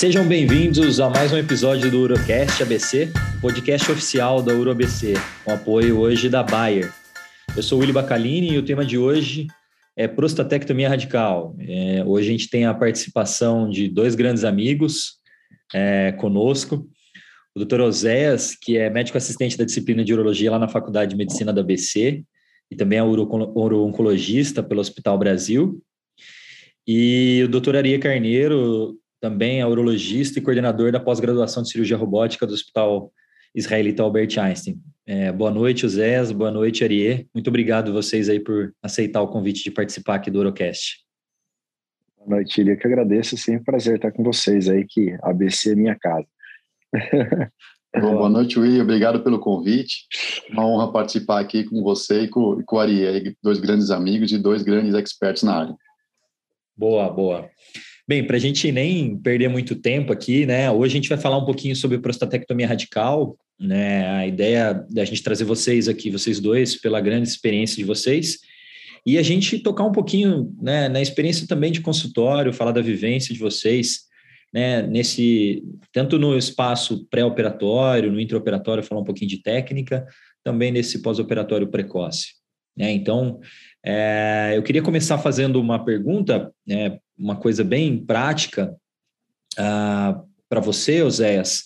Sejam bem-vindos a mais um episódio do Urocast ABC, podcast oficial da UroABC, com apoio hoje da Bayer. Eu sou o Willy Bacalini e o tema de hoje é prostatectomia radical. É, hoje a gente tem a participação de dois grandes amigos é, conosco, o Dr. Oséias, que é médico assistente da disciplina de urologia lá na Faculdade de Medicina da ABC, e também é uro-oncologista pelo Hospital Brasil, e o Dr. Aria Carneiro, também é urologista e coordenador da pós-graduação de cirurgia robótica do Hospital Israelita Albert Einstein. É, boa noite, Zés, boa noite, Ariê. Muito obrigado vocês aí por aceitar o convite de participar aqui do Orocast. Boa noite, Iria, que agradeço, sempre um prazer estar com vocês aí, que a ABC é minha casa. Bom, boa noite, William, obrigado pelo convite. Uma honra participar aqui com você e com, com o Ariê, dois grandes amigos e dois grandes experts na área. Boa, boa. Bem, para a gente nem perder muito tempo aqui, né? Hoje a gente vai falar um pouquinho sobre prostatectomia radical, né? A ideia da gente trazer vocês aqui, vocês dois, pela grande experiência de vocês, e a gente tocar um pouquinho né, na experiência também de consultório, falar da vivência de vocês, né? Nesse tanto no espaço pré-operatório, no intraoperatório, falar um pouquinho de técnica, também nesse pós-operatório precoce. Né? Então, é, eu queria começar fazendo uma pergunta, né, uma coisa bem prática uh, para você, Oséias.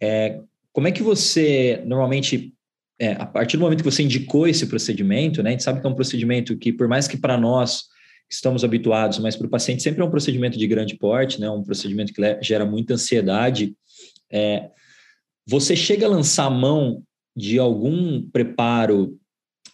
É, como é que você normalmente, é, a partir do momento que você indicou esse procedimento, né, a gente sabe que é um procedimento que, por mais que para nós estamos habituados, mas para o paciente sempre é um procedimento de grande porte, né, um procedimento que gera muita ansiedade. É, você chega a lançar mão de algum preparo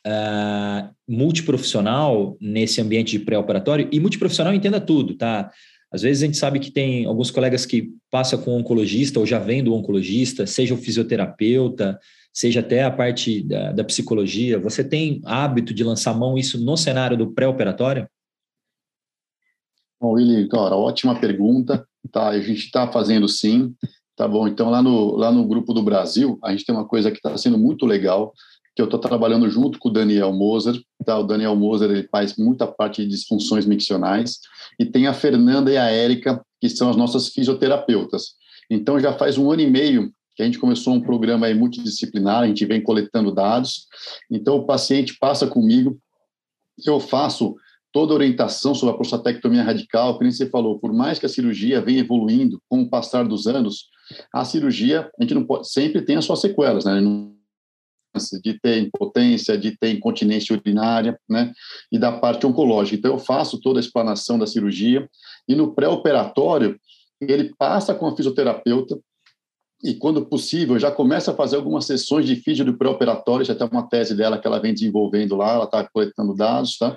uh, multiprofissional nesse ambiente de pré-operatório, e multiprofissional entenda tudo, tá? Às vezes a gente sabe que tem alguns colegas que passam com oncologista ou já vem do oncologista, seja o fisioterapeuta, seja até a parte da, da psicologia. Você tem hábito de lançar mão isso no cenário do pré-operatório? Bom, Willi, cara, ótima pergunta. Tá, a gente está fazendo sim. Tá bom. Então, lá no, lá no Grupo do Brasil, a gente tem uma coisa que está sendo muito legal que eu estou trabalhando junto com o Daniel Moser. Tá? O Daniel Moser ele faz muita parte de disfunções miccionais e tem a Fernanda e a Érica, que são as nossas fisioterapeutas. Então, já faz um ano e meio que a gente começou um programa aí multidisciplinar, a gente vem coletando dados. Então, o paciente passa comigo, eu faço toda a orientação sobre a prostatectomia radical, que você falou, por mais que a cirurgia venha evoluindo com o passar dos anos, a cirurgia, a gente não pode, sempre tem as suas sequelas, né? Não de ter impotência, de ter incontinência urinária, né, e da parte oncológica. Então, eu faço toda a explanação da cirurgia, e no pré-operatório, ele passa com a fisioterapeuta, e quando possível, já começa a fazer algumas sessões de físio do pré-operatório, já tem uma tese dela que ela vem desenvolvendo lá, ela está coletando dados, tá?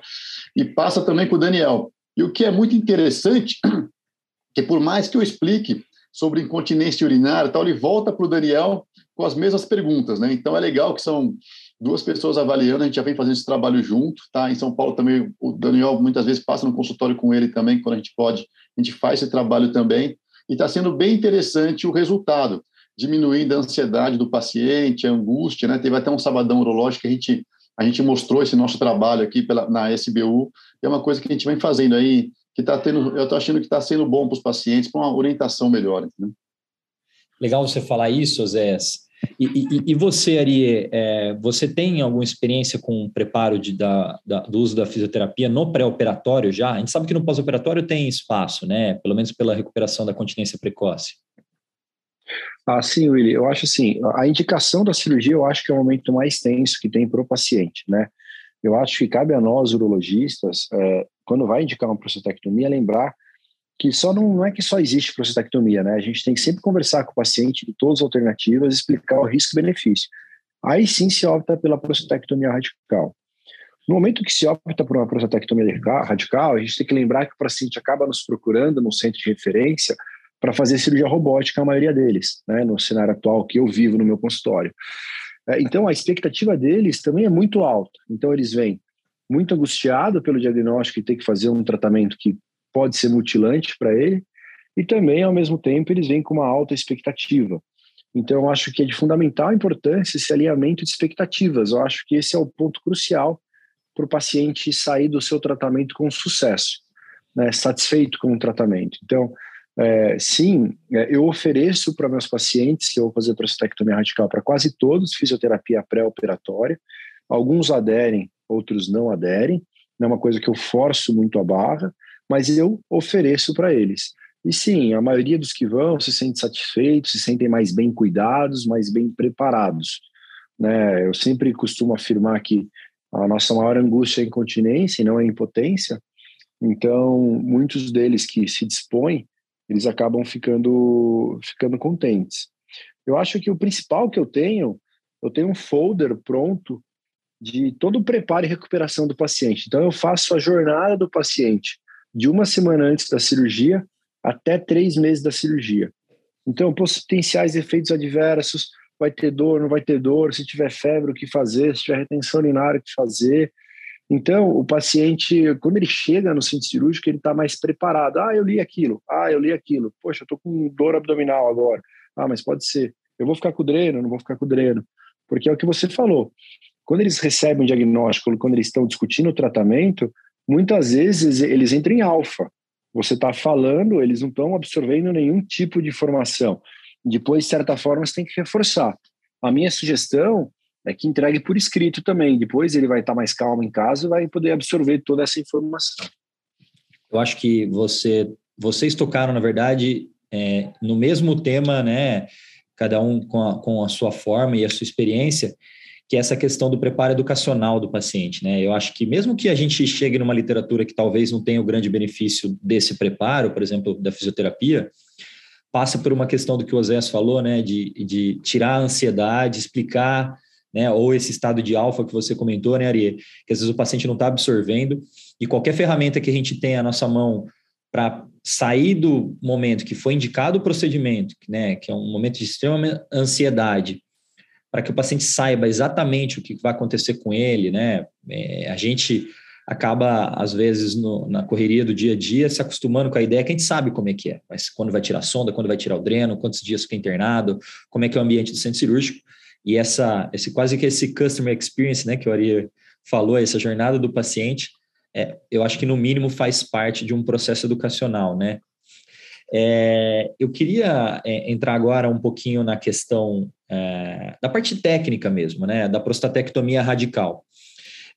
E passa também com o Daniel. E o que é muito interessante, que por mais que eu explique sobre incontinência urinária, tal, ele volta para o Daniel com as mesmas perguntas, né? Então é legal que são duas pessoas avaliando, a gente já vem fazendo esse trabalho junto, tá? Em São Paulo também o Daniel muitas vezes passa no consultório com ele também, quando a gente pode, a gente faz esse trabalho também, e está sendo bem interessante o resultado, diminuindo a ansiedade do paciente, a angústia, né? Teve até um sabadão urológico que a gente a gente mostrou esse nosso trabalho aqui pela, na SBU, é uma coisa que a gente vem fazendo aí, que está tendo, eu estou achando que está sendo bom para os pacientes, para uma orientação melhor. Entendeu? Legal você falar isso, Zé. E, e, e, você, Ari, é, você tem alguma experiência com o preparo de, da, da, do uso da fisioterapia no pré-operatório já? A gente sabe que no pós-operatório tem espaço, né? Pelo menos pela recuperação da continência precoce. Ah, sim, Willy. Eu acho assim, a indicação da cirurgia eu acho que é o momento mais tenso que tem para o paciente, né? Eu acho que cabe a nós, urologistas, é, quando vai indicar uma prostatectomia, lembrar que só não, não é que só existe prostatectomia, né? A gente tem que sempre conversar com o paciente de todas as alternativas, explicar o risco e benefício. Aí sim se opta pela prostatectomia radical. No momento que se opta por uma prostatectomia radical, a gente tem que lembrar que o paciente acaba nos procurando no centro de referência para fazer cirurgia robótica, a maioria deles, né, no cenário atual que eu vivo no meu consultório. É, então, a expectativa deles também é muito alta. Então, eles vêm muito angustiado pelo diagnóstico e ter que fazer um tratamento que pode ser mutilante para ele, e também, ao mesmo tempo, eles vêm com uma alta expectativa. Então, eu acho que é de fundamental importância esse alinhamento de expectativas. Eu acho que esse é o ponto crucial para o paciente sair do seu tratamento com sucesso, né, satisfeito com o tratamento. Então, É, sim, é, eu ofereço para meus pacientes que eu vou fazer prostatectomia radical para quase todos, fisioterapia pré-operatória. Alguns aderem, outros não aderem. Não é uma coisa que eu forço muito a barra, mas eu ofereço para eles. E sim, a maioria dos que vão se sente satisfeitos, se sentem mais bem cuidados, mais bem preparados. Né? Eu sempre costumo afirmar que a nossa maior angústia é incontinência e não a impotência. Então, muitos deles que se dispõem, eles acabam ficando, ficando contentes. Eu acho que o principal que eu tenho, eu tenho um folder pronto de todo o preparo e recuperação do paciente. Então, eu faço a jornada do paciente de uma semana antes da cirurgia até três meses da cirurgia. Então, potenciais efeitos adversos, vai ter dor, não vai ter dor, se tiver febre, o que fazer, se tiver retenção urinária, o que fazer. Então, o paciente, quando ele chega no centro cirúrgico, ele está mais preparado. Ah, eu li aquilo. Ah, eu li aquilo. Poxa, eu estou com dor abdominal agora. Ah, mas pode ser. Eu vou ficar com o dreno, não vou ficar com o dreno. Porque é o que você falou. Quando eles recebem um diagnóstico, quando eles estão discutindo o tratamento, muitas vezes eles entram em alfa. Você está falando, eles não estão absorvendo nenhum tipo de informação. Depois, de certa forma, você tem que reforçar. A minha sugestão é que entregue por escrito também. Depois ele vai estar mais calmo em casa e vai poder absorver toda essa informação. Eu acho que você, vocês tocaram, na verdade, é, no mesmo tema, né? Cada um com a, com a sua forma e a sua experiência, que é essa questão do preparo educacional do paciente, né? Eu acho que mesmo que a gente chegue numa literatura que talvez não tenha o grande benefício desse preparo, por exemplo, da fisioterapia, passa por uma questão do que o Osés falou, né? De, de tirar a ansiedade, explicar né? Ou esse estado de alfa que você comentou, né, Ari? Que às vezes o paciente não está absorvendo. E qualquer ferramenta que a gente tem à nossa mão para sair do momento que foi indicado o procedimento, né, que é um momento de extrema ansiedade, para que o paciente saiba exatamente o que vai acontecer com ele, né? É, a gente acaba, às vezes, no, na correria do dia a dia, se acostumando com a ideia que a gente sabe como é que é, mas quando vai tirar a sonda, quando vai tirar o dreno, quantos dias fica internado, como é que é o ambiente do centro cirúrgico, e essa, esse quase que esse customer experience, né, que o Ari falou, essa jornada do paciente, é, eu acho que no mínimo faz parte de um processo educacional, né? É, eu queria é, entrar agora um pouquinho na questão é, da parte técnica mesmo, né, da prostatectomia radical.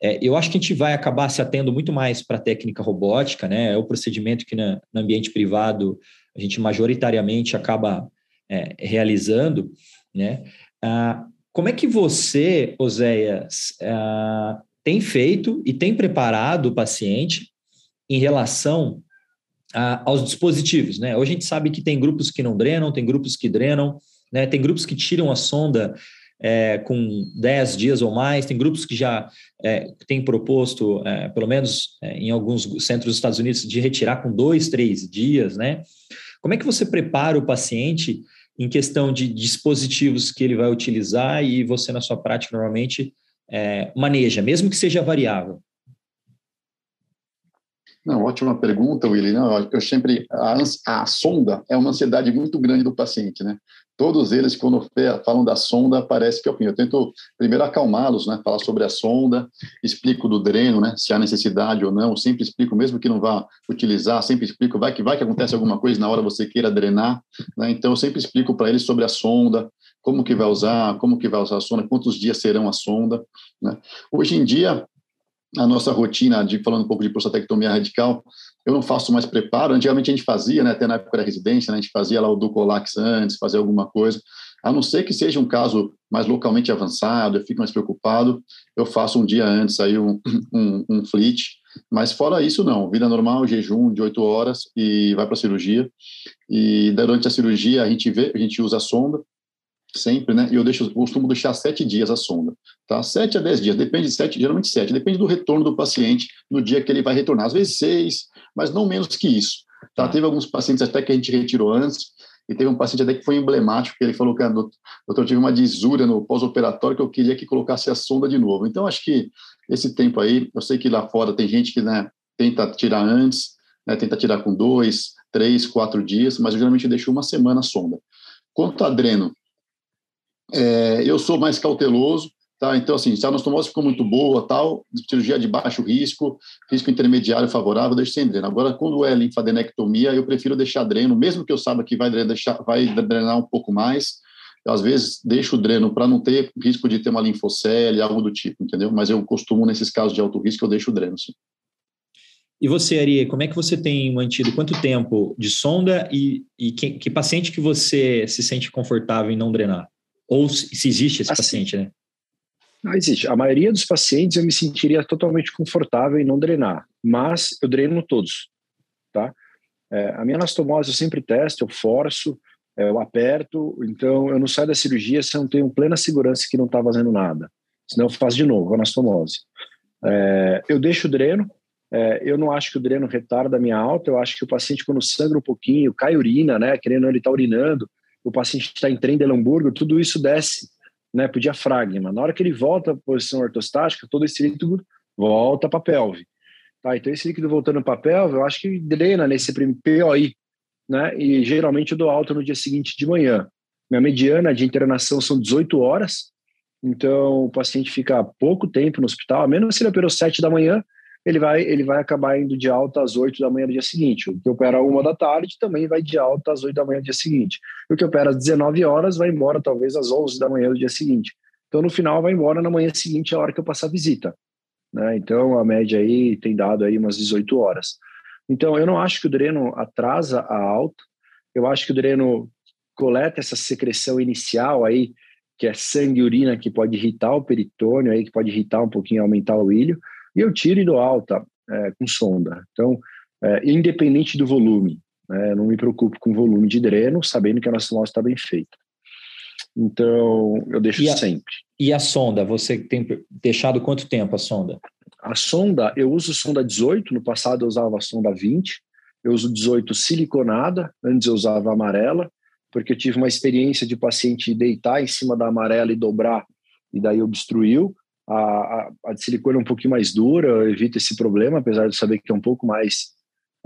É, eu acho que a gente vai acabar se atendo muito mais para a técnica robótica, né? É o procedimento que na, no ambiente privado a gente majoritariamente acaba é, realizando, né? Ah, como é que você, Oséias, uh, tem feito e tem preparado o paciente em relação uh, aos dispositivos? Né? Hoje a gente sabe que tem grupos que não drenam, tem grupos que drenam, né? tem grupos que tiram a sonda é, com 10 dias ou mais, tem grupos que já é, têm proposto, é, pelo menos é, em alguns centros dos Estados Unidos, de retirar com dois, três dias, né? Como é que você prepara o paciente em questão de dispositivos que ele vai utilizar e você, na sua prática, normalmente é, maneja, mesmo que seja variável? Não, ótima pergunta, Willy. Não, eu sempre a, a, sonda é uma ansiedade muito grande do paciente, né? Todos eles, quando falam da sonda, parece que eu tento primeiro acalmá-los, né? Falar sobre a sonda, explico do dreno, né? Se há necessidade ou não. Sempre explico, mesmo que não vá utilizar, sempre explico. Vai que vai que acontece alguma coisa na hora você queira drenar, né? Então eu sempre explico para eles sobre a sonda, como que vai usar, como que vai usar a sonda, quantos dias serão a sonda. Né? Hoje em dia a nossa rotina, de falando um pouco de prostatectomia radical, eu não faço mais preparo. Antigamente a gente fazia, né, até na época da residência, né, a gente fazia lá o Ducolax antes, fazia alguma coisa. A não ser que seja um caso mais localmente avançado, eu fico mais preocupado, eu faço um dia antes aí um, um, um flit. Mas fora isso, não. Vida normal, jejum de oito horas e vai para a cirurgia. E durante a cirurgia a gente vê, a gente usa a sonda, sempre, né? E eu deixo, costumo deixar sete dias a sonda, tá? Sete a dez dias, depende de sete, geralmente sete, depende do retorno do paciente no dia que ele vai retornar. Às vezes seis, mas não menos que isso. Tá? tá. Teve alguns pacientes até que a gente retirou antes, e teve um paciente até que foi emblemático, que ele falou que, doutor, eu tive uma disúria no pós-operatório que eu queria que colocasse a sonda de novo. Então, acho que esse tempo aí, eu sei que lá fora tem gente que né, tenta tirar antes, né, tenta tirar com dois, três, quatro dias, mas eu geralmente deixo uma semana a sonda. Quanto a dreno, é, eu sou mais cauteloso, Tá? Então, assim, se a anastomose ficou muito boa, tal, cirurgia de baixo risco, risco intermediário favorável, deixo sem dreno. Agora, quando é linfadenectomia, eu prefiro deixar dreno, mesmo que eu saiba que vai, vai drenar um pouco mais, às vezes deixo o dreno para não ter risco de ter uma linfocele, algo do tipo, entendeu? Mas eu costumo, nesses casos de alto risco, eu deixo o dreno, sim. E você, Ari, como é que você tem mantido quanto tempo de sonda e, e que, que paciente que você se sente confortável em não drenar? Ou se existe esse assim, paciente, né? Não existe. A maioria dos pacientes eu me sentiria totalmente confortável em não drenar, mas eu dreno todos, tá? É, a minha anastomose eu sempre testo, eu forço, é, eu aperto, então eu não saio da cirurgia se eu não tenho plena segurança que não está fazendo nada. Senão eu faço de novo a anastomose. É, eu deixo o dreno, é, eu não acho que o dreno retarda a minha alta, eu acho que o paciente, quando sangra um pouquinho, cai urina, né? Querendo ele tá urinando, o paciente está em trem de Hamburgo, tudo isso desce né, para o diafragma. Na hora que ele volta à posição ortostática, todo esse líquido volta para a pelve. Tá? Então, esse líquido voltando para a pelve, eu acho que drena nesse POI, né? E geralmente eu dou alta no dia seguinte de manhã. Minha mediana de internação são 18 horas, então o paciente fica pouco tempo no hospital, a menos se ele operou 7 da manhã, ele vai, ele vai acabar indo de alta às 8 da manhã do dia seguinte. O que opera uma da tarde também vai de alta às 8 da manhã do dia seguinte. O que opera às 19 horas vai embora talvez às 11 da manhã do dia seguinte. Então, no final, vai embora na manhã seguinte, a hora que eu passar a visita. Né? Então, a média aí tem dado aí umas 18 horas. Então, eu não acho que o dreno atrasa a alta. Eu acho que o dreno coleta essa secreção inicial aí, que é sangue e urina, que pode irritar o peritônio, aí, que pode irritar um pouquinho, aumentar o ilho e eu tiro e dou alta é, com sonda. Então, é, independente do volume, né, não me preocupo com o volume de dreno, sabendo que a nossa está bem feita. Então, eu deixo e a, sempre. E a sonda, você tem deixado quanto tempo a sonda? A sonda, eu uso sonda 18, no passado eu usava a sonda 20, eu uso 18 siliconada, antes eu usava amarela, porque eu tive uma experiência de paciente deitar em cima da amarela e dobrar, e daí obstruiu a, a, de silicone é um pouquinho mais dura, evita esse problema, apesar de saber que é um pouco mais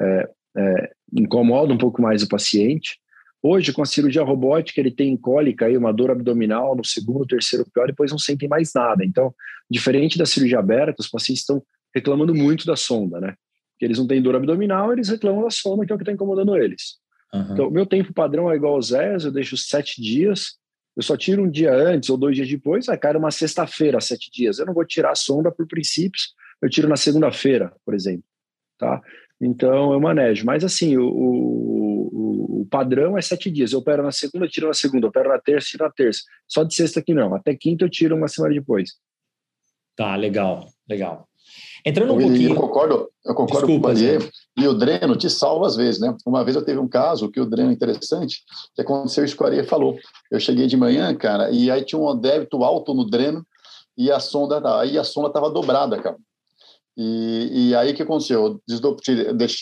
é, é, incomoda um pouco mais o paciente. Hoje, com a cirurgia robótica, ele tem cólica aí, uma dor abdominal no segundo, terceiro pior, depois não sentem mais nada. Então, diferente da cirurgia aberta, os pacientes estão reclamando muito da sonda, né? Porque eles não têm dor abdominal, eles reclamam da sonda, que é o que está incomodando eles. Uhum. Então, meu tempo padrão é igual ao Zé, eu deixo sete dias, eu só tiro um dia antes ou dois dias depois, aí cai uma sexta-feira, sete dias. Eu não vou tirar a sonda por princípios, eu tiro na segunda-feira, por exemplo. Tá? Então eu manejo. Mas assim, o, o, o, padrão é sete dias. Eu opero na segunda, tiro na segunda, eu opero na terça, tiro na terça. Só de sexta aqui não. Até quinta eu tiro uma semana depois. Tá, legal, legal. Entrando um eu, pouquinho. Eu concordo, eu concordo Desculpa, com o. E o dreno te salva às vezes, né? Uma vez eu teve um caso que o dreno é interessante, que aconteceu isso que o Aria falou. Eu cheguei de manhã, cara, e aí tinha um débito alto no dreno e a sonda, aí a sonda estava dobrada, cara. E, e, aí o que aconteceu? Eu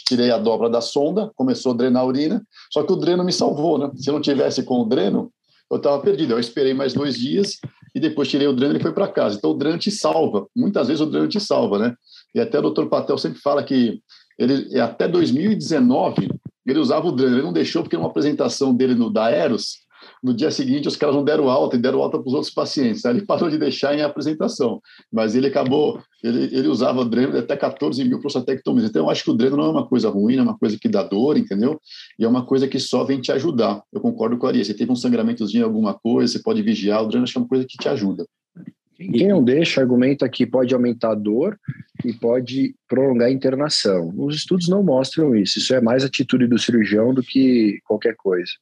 tirei a dobra da sonda, começou a drenar a urina, só que o dreno me salvou, né? Se eu não tivesse com o dreno, eu estava perdido. Eu esperei mais dois dias e depois tirei o dreno e foi para casa. Então o dreno te salva. Muitas vezes o dreno te salva, né? E até o Dr. Patel sempre fala que ele até 2019 ele usava o dreno. Ele não deixou porque numa apresentação dele no da Eros, no dia seguinte os caras não deram alta e deram alta para os outros pacientes. Aí ele parou de deixar em apresentação. Mas ele acabou, ele, ele usava dreno até 14 mil prostatectomias. Então eu acho que o dreno não é uma coisa ruim, é uma coisa que dá dor, entendeu? E é uma coisa que só vem te ajudar. Eu concordo com a Aria. Você teve um sangramentozinho, alguma coisa, você pode vigiar. O dreno acho que é uma coisa que te ajuda. Quem não deixa argumenta que pode aumentar a dor e pode prolongar a internação. Os estudos não mostram isso. Isso é mais atitude do cirurgião do que qualquer coisa.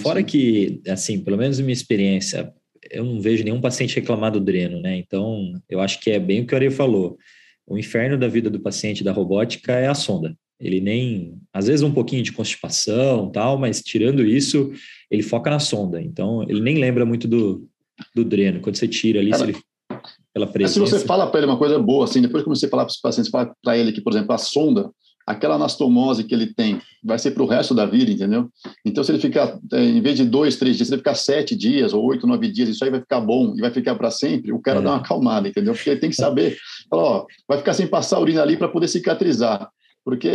Fora que, assim, pelo menos minha experiência, eu não vejo nenhum paciente reclamar do dreno, né? Então, eu acho que é bem o que o Ari falou. O inferno da vida do paciente da robótica é a sonda. Ele nem, às vezes um pouquinho de constipação, tal, mas tirando isso, ele foca na sonda. Então, ele nem lembra muito do, do dreno. Quando você tira ali, Cara, se ele, pela presença... Se você fala para ele uma coisa boa, assim, depois que você falar para os pacientes, fala para ele que, por exemplo, a sonda, aquela anastomose que ele tem, vai ser para o resto da vida, entendeu? Então, se ele ficar, é, em vez de dois, três dias, se ele ficar sete dias ou oito, nove dias, isso aí vai ficar bom e vai ficar para sempre, o cara é. dá uma acalmada, entendeu? Porque ele tem que saber, ó, vai ficar sem passar urina ali para poder cicatrizar, porque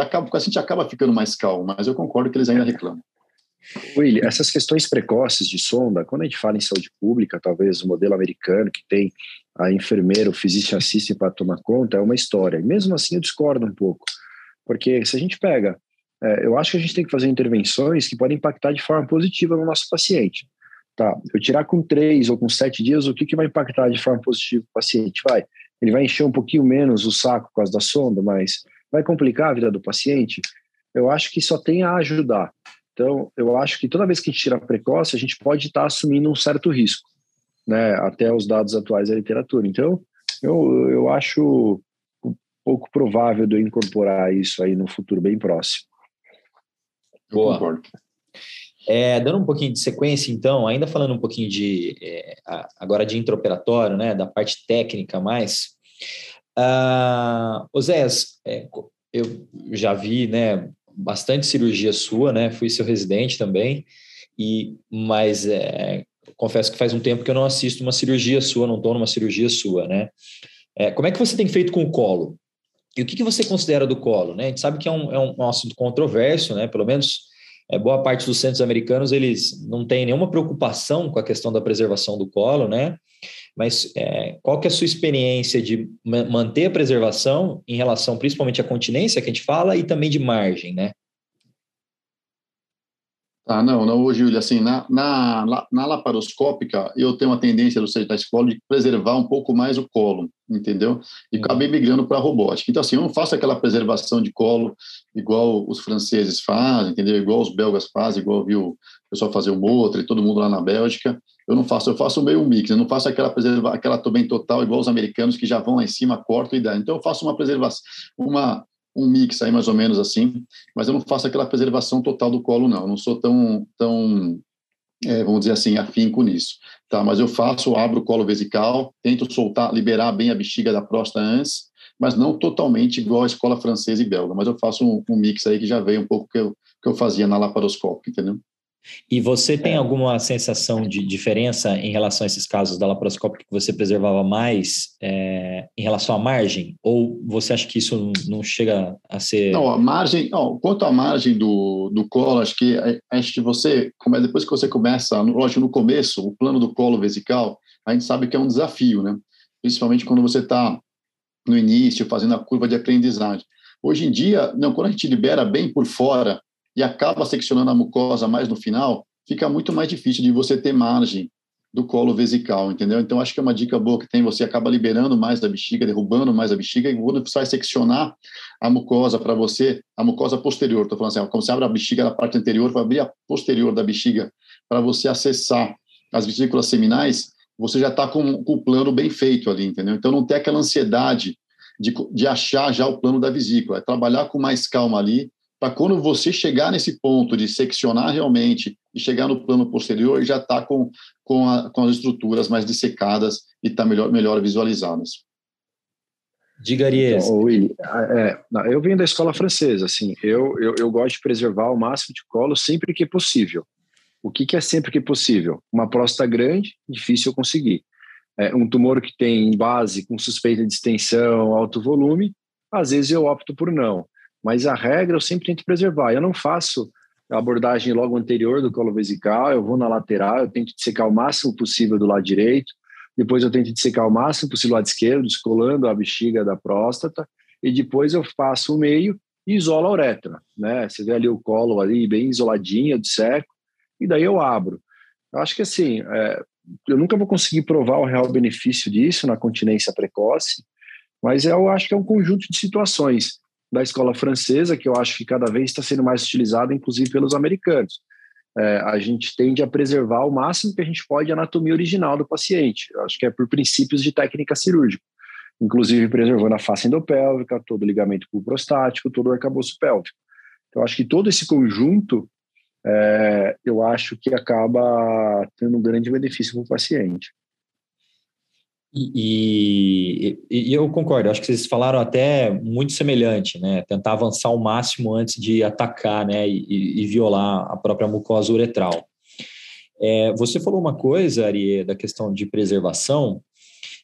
acaba, a gente acaba ficando mais calmo, mas eu concordo que eles ainda reclamam. Willi, essas questões precoces de sonda, quando a gente fala em saúde pública, talvez o modelo americano que tem a enfermeira, o physician assistant para tomar conta, é uma história. Mesmo assim eu discordo um pouco, porque se a gente pega, é, eu acho que a gente tem que fazer intervenções que podem impactar de forma positiva no nosso paciente. Tá, eu tirar com três ou com sete dias, o que, que vai impactar de forma positiva o paciente? Vai, ele vai encher um pouquinho menos o saco por causa da sonda, mas vai complicar a vida do paciente? Eu acho que só tem a ajudar. Então, eu acho que toda vez que a gente tira precoce, a gente pode estar assumindo um certo risco, né, até os dados atuais da literatura. Então, eu, eu acho pouco provável de eu incorporar isso aí no futuro bem próximo. Boa. É, dando um pouquinho de sequência, então, ainda falando um pouquinho de é, agora de intraoperatório, né, da parte técnica mais. Uh, Oséias, é, eu já vi, né, bastante cirurgia sua, né? Fui seu residente também, e mas é, confesso que faz um tempo que eu não assisto uma cirurgia sua, não estou numa cirurgia sua, né? É, como é que você tem feito com o colo? E o que, que você considera do colo? Né? A gente sabe que é um, é um assunto controverso, né? Pelo menos é, boa parte dos centros americanos eles não têm nenhuma preocupação com a questão da preservação do colo, né? Mas é, qual que é a sua experiência de manter a preservação em relação principalmente à continência que a gente fala e também de margem, né? Ah, não, não, Júlio, assim, na, na, na laparoscópica, eu tenho uma tendência do da escola de preservar um pouco mais o colo, entendeu? E uhum. acabei migrando para a robótica. Então, assim, eu não faço aquela preservação de colo igual os franceses fazem, entendeu? Igual os belgas fazem, igual viu o pessoal fazer o Motra e todo mundo lá na Bélgica eu não faço, eu faço meio mix, eu não faço aquela preserva, aquela também total igual os americanos que já vão lá em cima, cortam e dá. Então eu faço uma preservação, uma um mix aí mais ou menos assim, mas eu não faço aquela preservação total do colo não, eu não sou tão tão é, vamos dizer assim, afinco nisso, tá? Mas eu faço, abro o colo vesical, tento soltar, liberar bem a bexiga da próstata antes, mas não totalmente igual a escola francesa e belga, mas eu faço um, um mix aí que já veio um pouco que eu, que eu fazia na laparoscópica, entendeu? E você tem é. alguma sensação de diferença em relação a esses casos da laparoscópica que você preservava mais é, em relação à margem? Ou você acha que isso não chega a ser. Não, a margem, não, quanto à margem do, do colo, acho que, é, acho que você, depois que você começa, lógico, no começo, o plano do colo vesical, a gente sabe que é um desafio, né? Principalmente quando você está no início, fazendo a curva de aprendizagem. Hoje em dia, não, quando a gente libera bem por fora e acaba seccionando a mucosa mais no final, fica muito mais difícil de você ter margem do colo vesical, entendeu? Então, acho que é uma dica boa que tem, você acaba liberando mais da bexiga, derrubando mais a bexiga, e quando você vai seccionar a mucosa para você, a mucosa posterior, estou falando assim, como você abre a bexiga da parte anterior, vai abrir a posterior da bexiga para você acessar as vesículas seminais, você já está com, com, o plano bem feito ali, entendeu? Então, não tem aquela ansiedade de, de achar já o plano da vesícula, é trabalhar com mais calma ali, para quando você chegar nesse ponto de seccionar realmente e chegar no plano posterior, já está com, com, a, com as estruturas mais dissecadas e está melhor, melhor visualizadas. Diga, Aries. Então, é, eu venho da escola francesa, assim, eu, eu, eu gosto de preservar o máximo de colo sempre que possível. O que, que é sempre que possível? Uma próstata grande, difícil eu conseguir. É, um tumor que tem base com suspeita de extensão, alto volume, às vezes eu opto por não. Mas a regra eu sempre tento preservar. Eu não faço a abordagem logo anterior do colo vesical, eu vou na lateral, eu tento secar o máximo possível do lado direito, depois eu tento secar o máximo possível do lado esquerdo, descolando a bexiga da próstata, e depois eu faço o meio e isolo a uretra, né? Você vê ali o colo ali bem isoladinho, de seco, e daí eu abro. Eu acho que assim, é, eu nunca vou conseguir provar o real benefício disso na continência precoce, mas eu acho que é um conjunto de situações da escola francesa, que eu acho que cada vez está sendo mais utilizada, inclusive pelos americanos. É, a gente tende a preservar o máximo que a gente pode a anatomia original do paciente. Eu acho que é por princípios de técnica cirúrgica, inclusive preservando a face endopélvica, todo o ligamento prostático, todo o arcabouço pélvico. Então, acho que todo esse conjunto, é, eu acho que acaba tendo um grande benefício para o paciente. E, e, e, eu concordo, acho que vocês falaram até muito semelhante, né? Tentar avançar ao máximo antes de atacar né? e, e violar a própria mucosa uretral. É, você falou uma coisa, Ari, da questão de preservação,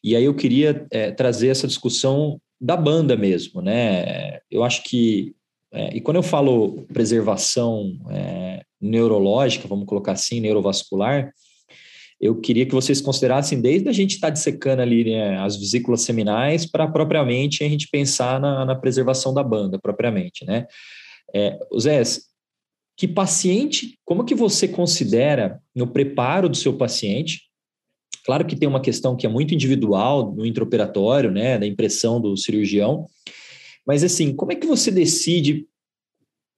e aí eu queria é, trazer essa discussão da banda mesmo, né? Eu acho que, é, e quando eu falo preservação é, neurológica, vamos colocar assim, neurovascular, eu queria que vocês considerassem desde a gente estar tá dissecando ali né, as vesículas seminais para propriamente a gente pensar na, na, preservação da banda, propriamente, né? É, Zé, que paciente, como que você considera no preparo do seu paciente? Claro que tem uma questão que é muito individual no intraoperatório, né, da impressão do cirurgião, mas assim, como é que você decide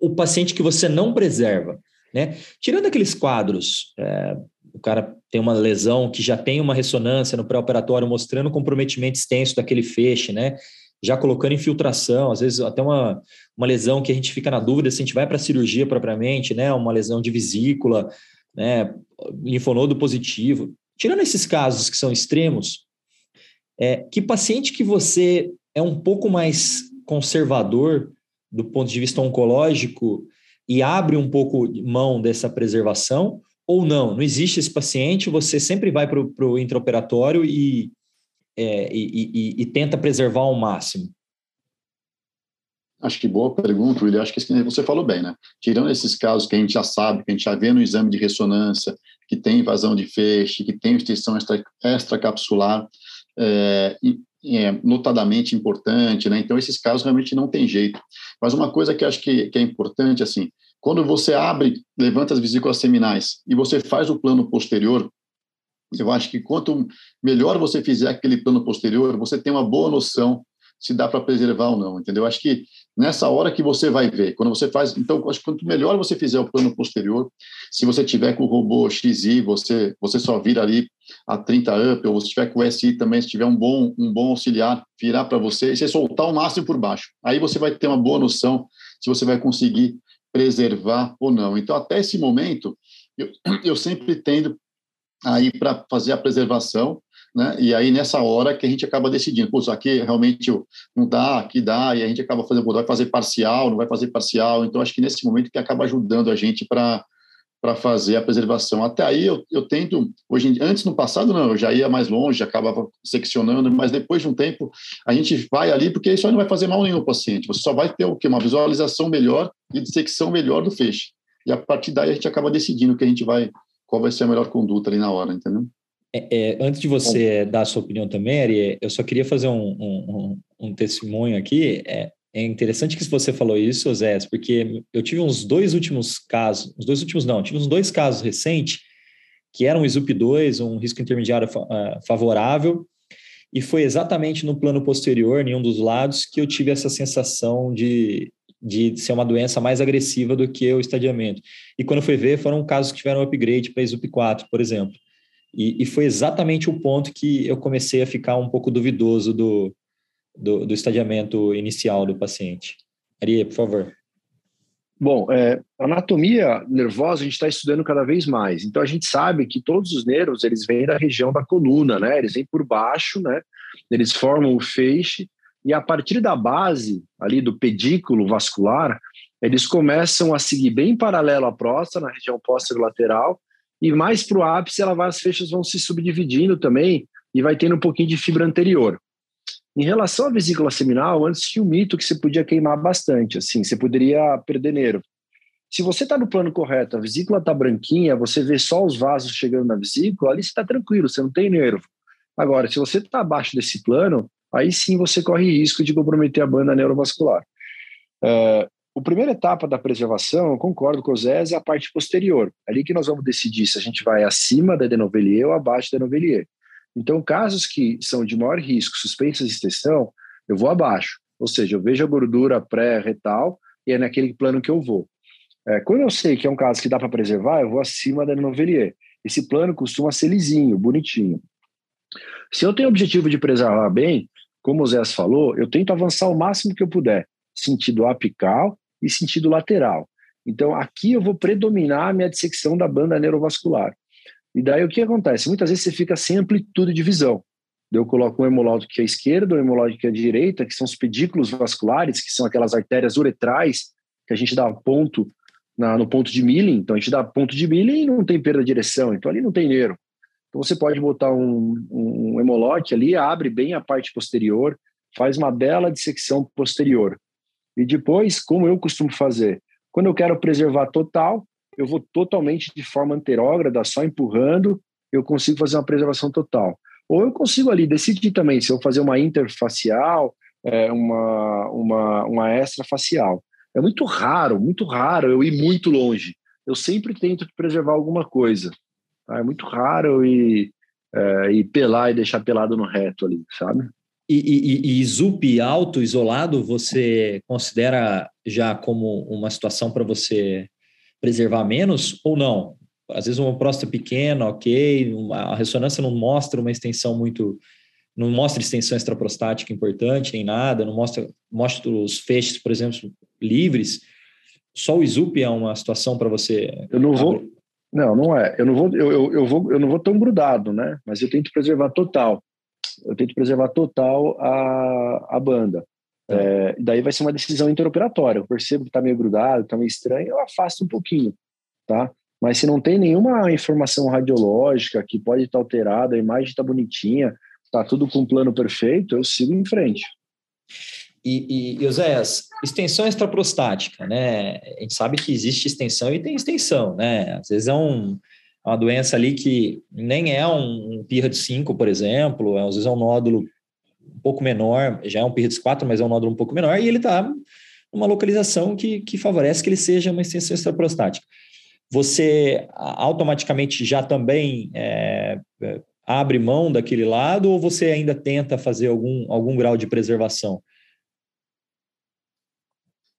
o paciente que você não preserva? Né? Tirando aqueles quadros, é, o cara tem uma lesão que já tem uma ressonância no pré-operatório mostrando comprometimento extenso daquele feixe, né? Já colocando infiltração, às vezes até uma, uma lesão que a gente fica na dúvida se a gente vai para a cirurgia propriamente, né? Uma lesão de vesícula, né? Linfonodo positivo. Tirando esses casos que são extremos, é, que paciente que você é um pouco mais conservador do ponto de vista oncológico e abre um pouco mão dessa preservação, ou não? Não existe esse paciente, você sempre vai para o intraoperatório e, é, e, e, e, tenta preservar ao máximo? Acho que boa pergunta, William. Acho que você falou bem, né? Tirando esses casos que a gente já sabe, que a gente já vê no exame de ressonância, que tem invasão de feixe, que tem extensão extra, extracapsular, é, é, notadamente importante, né? Então, esses casos realmente não tem jeito. Mas uma coisa que acho que, que é importante, assim, quando você abre, levanta as vesículas seminais e você faz o plano posterior, eu acho que quanto melhor você fizer aquele plano posterior, você tem uma boa noção se dá para preservar ou não, entendeu? Acho que nessa hora que você vai ver, quando você faz, então, acho que quanto melhor você fizer o plano posterior, se você tiver com o robô XI, você você só vira ali a 30 up, ou se tiver com o SI também, se tiver um bom um bom auxiliar, virar para você e você soltar o máximo por baixo. Aí você vai ter uma boa noção se você vai conseguir preservar ou não. Então, até esse momento, eu, eu sempre tendo aí para fazer a preservação né? E aí, nessa hora que a gente acaba decidindo, isso aqui realmente não dá, aqui dá, e a gente acaba fazendo, vai fazer parcial, não vai fazer parcial. Então, acho que nesse momento que acaba ajudando a gente para para fazer a preservação. Até aí eu, eu tento, hoje antes no passado não, eu já ia mais longe, acabava seccionando, mas depois de um tempo a gente vai ali porque isso aí não vai fazer mal nenhum ao paciente. Você só vai ter o que uma visualização melhor e dissecção melhor do feixe. E a partir daí a gente acaba decidindo que a gente vai qual vai ser a melhor conduta ali na hora, entendeu? É, é, antes de você Bom. dar a sua opinião também, Ari, eu só queria fazer um, um, um testemunho aqui. É, é, interessante que você falou isso, Zé, porque eu tive uns dois últimos casos, uns dois últimos não, tive uns dois casos recentes que eram um SUP2, um risco intermediário ah, favorável, e foi exatamente no plano posterior, em um dos lados, que eu tive essa sensação de, de ser uma doença mais agressiva do que o estadiamento. E quando foi ver, foram casos que tiveram upgrade para SUP4, por exemplo. E, e, foi exatamente o ponto que eu comecei a ficar um pouco duvidoso do, do, do estadiamento inicial do paciente. Ari, por favor. Bom, é, anatomia nervosa a gente está estudando cada vez mais. Então a gente sabe que todos os nervos eles vêm da região da coluna, né? Eles vêm por baixo, né? Eles formam o feixe e a partir da base ali do pedículo vascular, eles começam a seguir bem paralelo à próstata na região lateral e mais para o ápice ela vai, as feixes vão se subdividindo também e vai tendo um pouquinho de fibra anterior. Em relação à vesícula seminal, antes tinha um mito que você podia queimar bastante, assim, você poderia perder nervo. Se você está no plano correto, a vesícula está branquinha, você vê só os vasos chegando na vesícula, ali você está tranquilo, você não tem nervo. Agora, se você está abaixo desse plano, aí sim você corre risco de comprometer a banda neurovascular. A primeira etapa da preservação, eu concordo com o Zé, é a parte posterior. Ali que nós vamos decidir se a gente vai acima da Denovelier ou abaixo da Denovelier. Então, casos que são de maior risco, suspensas de extensão, eu vou abaixo. Ou seja, eu vejo a gordura pré-retal e é naquele plano que eu vou. É, quando eu sei que é um caso que dá para preservar, eu vou acima da Denovelier. Esse plano costuma ser lisinho, bonitinho. Se eu tenho o objetivo de preservar bem, como o Zé falou, eu tento avançar o máximo que eu puder, sentido apical e sentido lateral. Então, aqui eu vou predominar a minha dissecção da banda neurovascular. E daí o que acontece? Muitas vezes você fica sem amplitude de visão. Eu coloco um hemológico que é esquerdo, um hemológico que é direita, que são os pedículos vasculares, que são aquelas artérias uretrais que a gente dá ponto na, no ponto de milling. Então, a gente dá ponto de milling e não tem perda de direção. Então, ali não tem nervo. Então, você pode botar um, um ali, abre bem a parte posterior, faz uma bela dissecção posterior. E depois, como eu costumo fazer, quando eu quero preservar total, eu vou totalmente de forma anterógrada, só empurrando, eu consigo fazer uma preservação total. Ou eu consigo ali decidir também se eu fazer uma interfacial, é, uma, uma, uma extrafacial. É muito raro, muito raro eu ir muito longe. Eu sempre tento preservar alguma coisa. Tá? É muito raro eu ir, é, ir pelar e deixar pelado no reto ali, sabe? E, e, e ZUP alto, isolado, você considera já como uma situação para você preservar menos ou não? Às vezes uma próstata pequena, ok, a ressonância não mostra uma extensão muito, não mostra extensão extraprostática importante nem nada, não mostra, mostra os feixes, por exemplo, livres. Só o ISUP é uma situação para você. Eu não vou, não, não é. Eu não vou, eu, eu, eu, vou, eu não vou tão grudado, né? Mas eu tento preservar total eu tento preservar total a, a banda. Tá. É, daí vai ser uma decisão interoperatória. Eu percebo que está meio grudado, está meio estranho, eu afasto um pouquinho, tá? Mas se não tem nenhuma informação radiológica que pode estar tá alterada, a imagem está bonitinha, está tudo com um plano perfeito, eu sigo em frente. E, e Oséias, extensão extraprostática, né? A gente sabe que existe extensão e tem extensão, né? Às vezes é um, é uma doença ali que nem é um, um de 5, por exemplo, é, às vezes é um nódulo um pouco menor, já é um de 4, mas é um nódulo um pouco menor, e ele está numa localização que, que favorece que ele seja uma extensão extraprostática. Você automaticamente já também é, é, abre mão daquele lado ou você ainda tenta fazer algum, algum grau de preservação?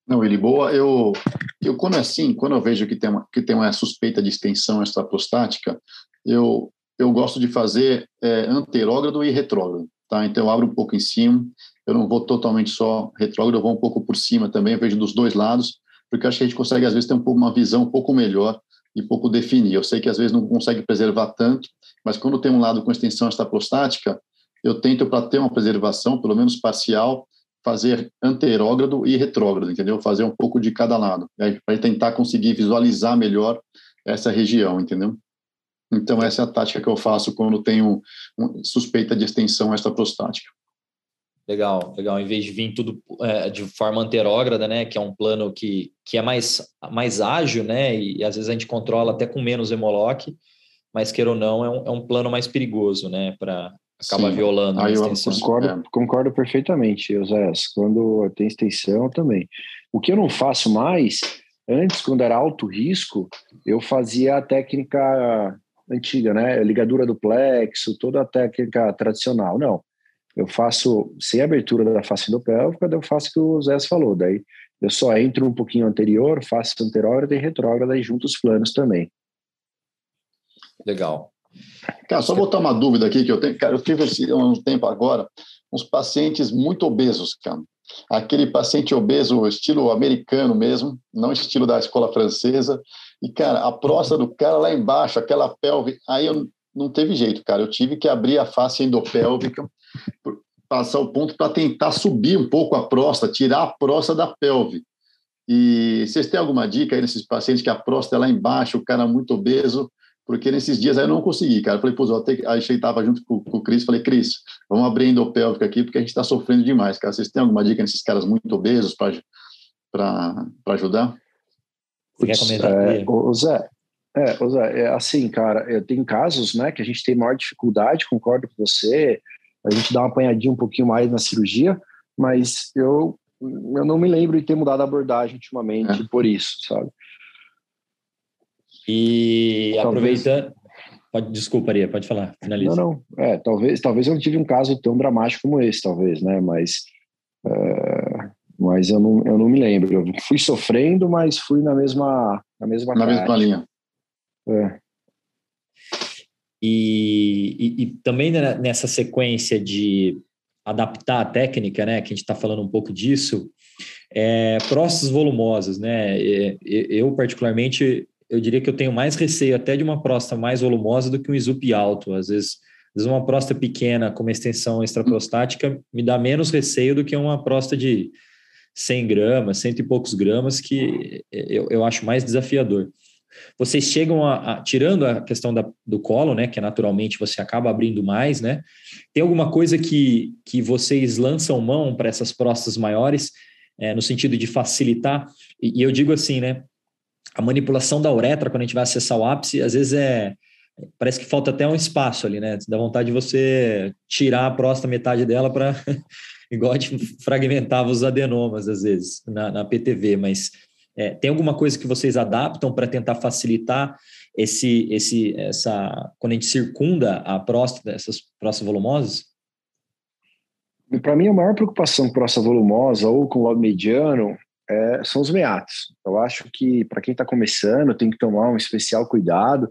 Não, ele boa. Eu, eu quando é assim, quando eu vejo que tem uma, que tem uma suspeita de extensão extraprostática, eu eu gosto de fazer é, anterógrado e retrógrado, tá? Então eu abro um pouco em cima, eu não vou totalmente só retrógrado, eu vou um pouco por cima também, eu vejo dos dois lados, porque acho que a gente consegue às vezes ter um pouco uma visão um pouco melhor e pouco definir. Eu sei que às vezes não consegue preservar tanto, mas quando tem um lado com extensão extraprostática, eu tento para ter uma preservação, pelo menos parcial, fazer anterógrado e retrógrado, entendeu? Fazer um pouco de cada lado, para tentar conseguir visualizar melhor essa região, entendeu? Então, essa é a tática que eu faço quando tenho suspeita de extensão extraprostática. Legal, legal. Em vez de vir tudo é, de forma anterógrada, né, que é um plano que, que é mais, mais ágil, né, e, e às vezes a gente controla até com menos hemolock, mas queira ou não, é um, é um plano mais perigoso, né, para acaba Sim. violando a extensão. Eu concordo, é. concordo perfeitamente, José. Quando tem extensão também. O que eu não faço mais, antes, quando era alto risco, eu fazia a técnica antiga, né? Ligadura do plexo, toda a técnica tradicional. Não. Eu faço sem abertura da face endopélvica, eu faço o que o Zé falou. Daí eu só entro um pouquinho anterior, faço anterógrada e retrógrada e junto os planos também. Legal. Cara, só botar uma dúvida aqui que eu tenho. Cara, eu tive esse, um tempo agora uns pacientes muito obesos, cara. Aquele paciente obeso, estilo americano mesmo, não estilo da escola francesa. E, cara, a próstata do cara lá embaixo, aquela pelve. Aí eu não teve jeito, cara. Eu tive que abrir a face endopélvica, passar o ponto para tentar subir um pouco a próstata, tirar a próstata da pelve. E vocês têm alguma dica aí nesses pacientes que a próstata é lá embaixo, o cara é muito obeso, porque nesses dias aí eu não consegui, cara. Eu falei, pô, eu até, aí estava junto com, com, o Cris, falei, Cris, vamos abrir a endopélvica aqui, porque a gente está sofrendo demais, cara. Vocês têm alguma dica nesses caras muito obesos para ajudar? Você quer comentar? É, o Zé, é, o Zé, é assim, cara, tem casos, né, que a gente tem maior dificuldade, concordo com você, a gente dá uma apanhadinha um pouquinho mais na cirurgia, mas eu, eu não me lembro de ter mudado a abordagem ultimamente é. por isso, sabe? E talvez... aproveitando. Pode, desculpa, Aria, pode falar, finaliza. Não, não. É, talvez, talvez eu não tive um caso tão dramático como esse, talvez, né? Mas, é, mas eu, não, eu não me lembro. Eu fui sofrendo, mas fui na mesma, na mesma, na mesma linha. É. E, e, e, também nessa sequência de adaptar a técnica, né, que a gente está falando um pouco disso, é, próstatas volumosas, né, eu particularmente eu diria que eu tenho mais receio até de uma próstata mais volumosa do que um ISUP alto. Às vezes, às vezes uma próstata pequena com uma extensão extraprostática me dá menos receio do que uma próstata de 100 gramas, cento e poucos gramas, que eu, eu acho mais desafiador. Vocês chegam a, a tirando a questão da, do colo, né, que é naturalmente você acaba abrindo mais, né? Tem alguma coisa que, que vocês lançam mão para essas próstatas maiores, é, no sentido de facilitar? E, e eu digo assim, né? A manipulação da uretra, quando a gente vai acessar o ápice, às vezes é. Parece que falta até um espaço ali, né? Dá vontade de você tirar a próstata, metade dela, para. igual gente fragmentava os adenomas, às vezes, na, na PTV, mas é, tem alguma coisa que vocês adaptam para tentar facilitar esse, esse, essa, quando a gente circunda a próstata, essas próstatas volumosas? Para mim, a maior preocupação com próstata volumosa ou com lobo mediano é, são os meatos. Eu acho que para quem está começando tem que tomar um especial cuidado,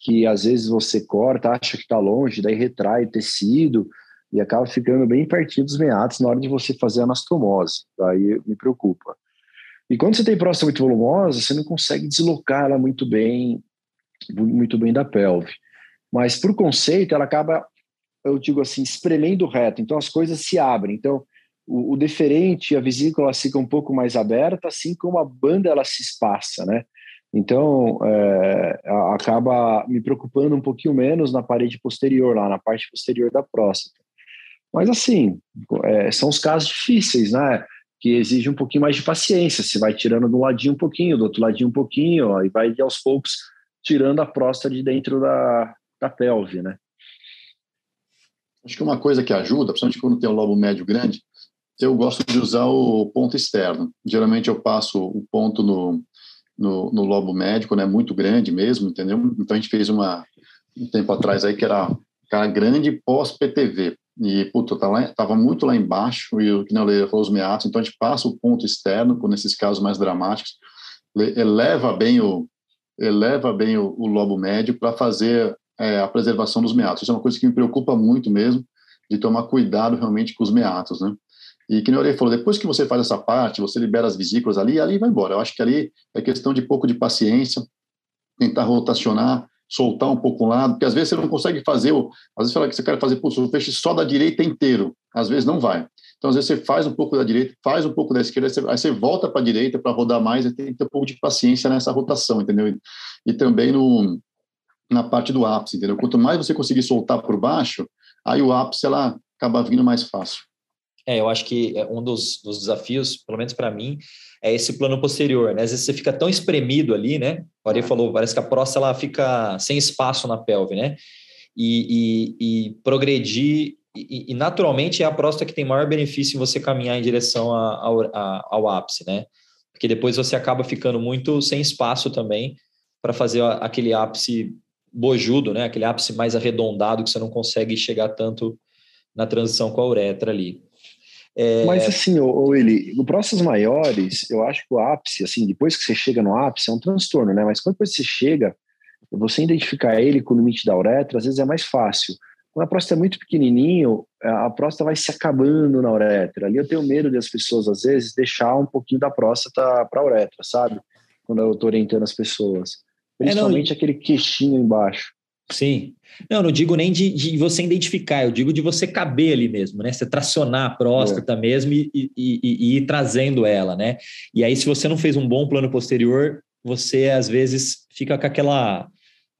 que às vezes você corta, acha que está longe, daí retrai o tecido e acaba ficando bem pertinho dos meatos na hora de você fazer anastomose. Aí me preocupa. E quando você tem próstata muito volumosa, você não consegue deslocar ela muito bem, muito bem da pelve. Mas por conceito, ela acaba, eu digo assim, espremendo reto. Então as coisas se abrem. Então o, o deferente, a vesícula fica um pouco mais aberta, assim como a banda ela se espaça, né? Então, é, acaba me preocupando um pouquinho menos na parede posterior, lá na parte posterior da próstata. Mas, assim, é, são os casos difíceis, né? Que exigem um pouquinho mais de paciência. Você vai tirando de um ladinho um pouquinho, do outro ladinho um pouquinho, ó, e vai aos poucos tirando a próstata de dentro da, da pelve, né? Acho que uma coisa que ajuda, principalmente quando tem um lobo médio grande, eu gosto de usar o ponto externo. Geralmente eu passo o ponto no, no, no lobo médio, quando é muito grande mesmo, entendeu? Então a gente fez uma, um tempo atrás aí que era, cara grande pós-PTV. E, puta, tava, tava muito lá embaixo, e o que não falou os meatos, então a gente passa o ponto externo, nesses casos mais dramáticos, eleva bem o, eleva bem o, o lobo médio para fazer é, a preservação dos meatos. Isso é uma coisa que me preocupa muito mesmo, de tomar cuidado realmente com os meatos, né? E que nem o falou, depois que você faz essa parte, você libera as vesículas ali, ali vai embora. Eu acho que ali é questão de pouco de paciência, tentar rotacionar, soltar um pouco um lado, porque às vezes você não consegue fazer, o, às vezes fala que você quer fazer pulso, o peixe só da direita inteiro, às vezes não vai. Então, às vezes você faz um pouco da direita, faz um pouco da esquerda, aí você, aí você volta para a direita para rodar mais, e tem que ter um pouco de paciência nessa rotação, entendeu? E também no, na parte do ápice, entendeu? Quanto mais você conseguir soltar por baixo, aí o ápice ela acaba vindo mais fácil. É, eu acho que é um dos, dos desafios, pelo menos para mim, é esse plano posterior, né? Às vezes você fica tão espremido ali, né? O Ari falou, parece que a próstata ela fica sem espaço na pelve, né? E, e, e progredir, e, e, naturalmente é a próstata que tem maior benefício em você caminhar em direção a, a, ao ápice, né? Porque depois você acaba ficando muito sem espaço também para fazer aquele ápice bojudo, né? Aquele ápice mais arredondado que você não consegue chegar tanto na transição com a uretra ali. É... Mas assim, o ele, no próximos maiores, eu acho que o ápice, assim, depois que você chega no ápice, é um transtorno, né? Mas quando você chega, você identificar ele com o limite da uretra, às vezes é mais fácil. Quando a próstata é muito pequenininho, a próstata vai se acabando na uretra. Ali eu tenho medo das pessoas, às vezes, deixar um pouquinho da próstata para a uretra, sabe? Quando eu estou orientando as pessoas. Principalmente é, aquele queixinho embaixo. Sim. Não, não digo nem de, de, você identificar, eu digo de você caber ali mesmo, né? Você tracionar a próstata é. mesmo e, e, e, e, ir trazendo ela, né? E aí, se você não fez um bom plano posterior, você às vezes fica com aquela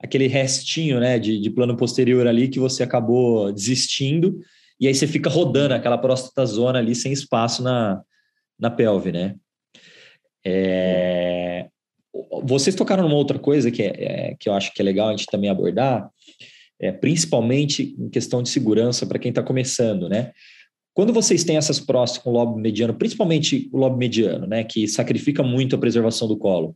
aquele restinho, né, de, de plano posterior ali que você acabou desistindo, e aí você fica rodando aquela próstata zona ali sem espaço na, na pelve, né? É, vocês tocaram numa outra coisa que, é, é, que eu acho que é legal a gente também abordar, é, principalmente em questão de segurança para quem está começando, né? Quando vocês têm essas próstatas com lobo mediano, principalmente o lobo mediano, né, que sacrifica muito a preservação do colo,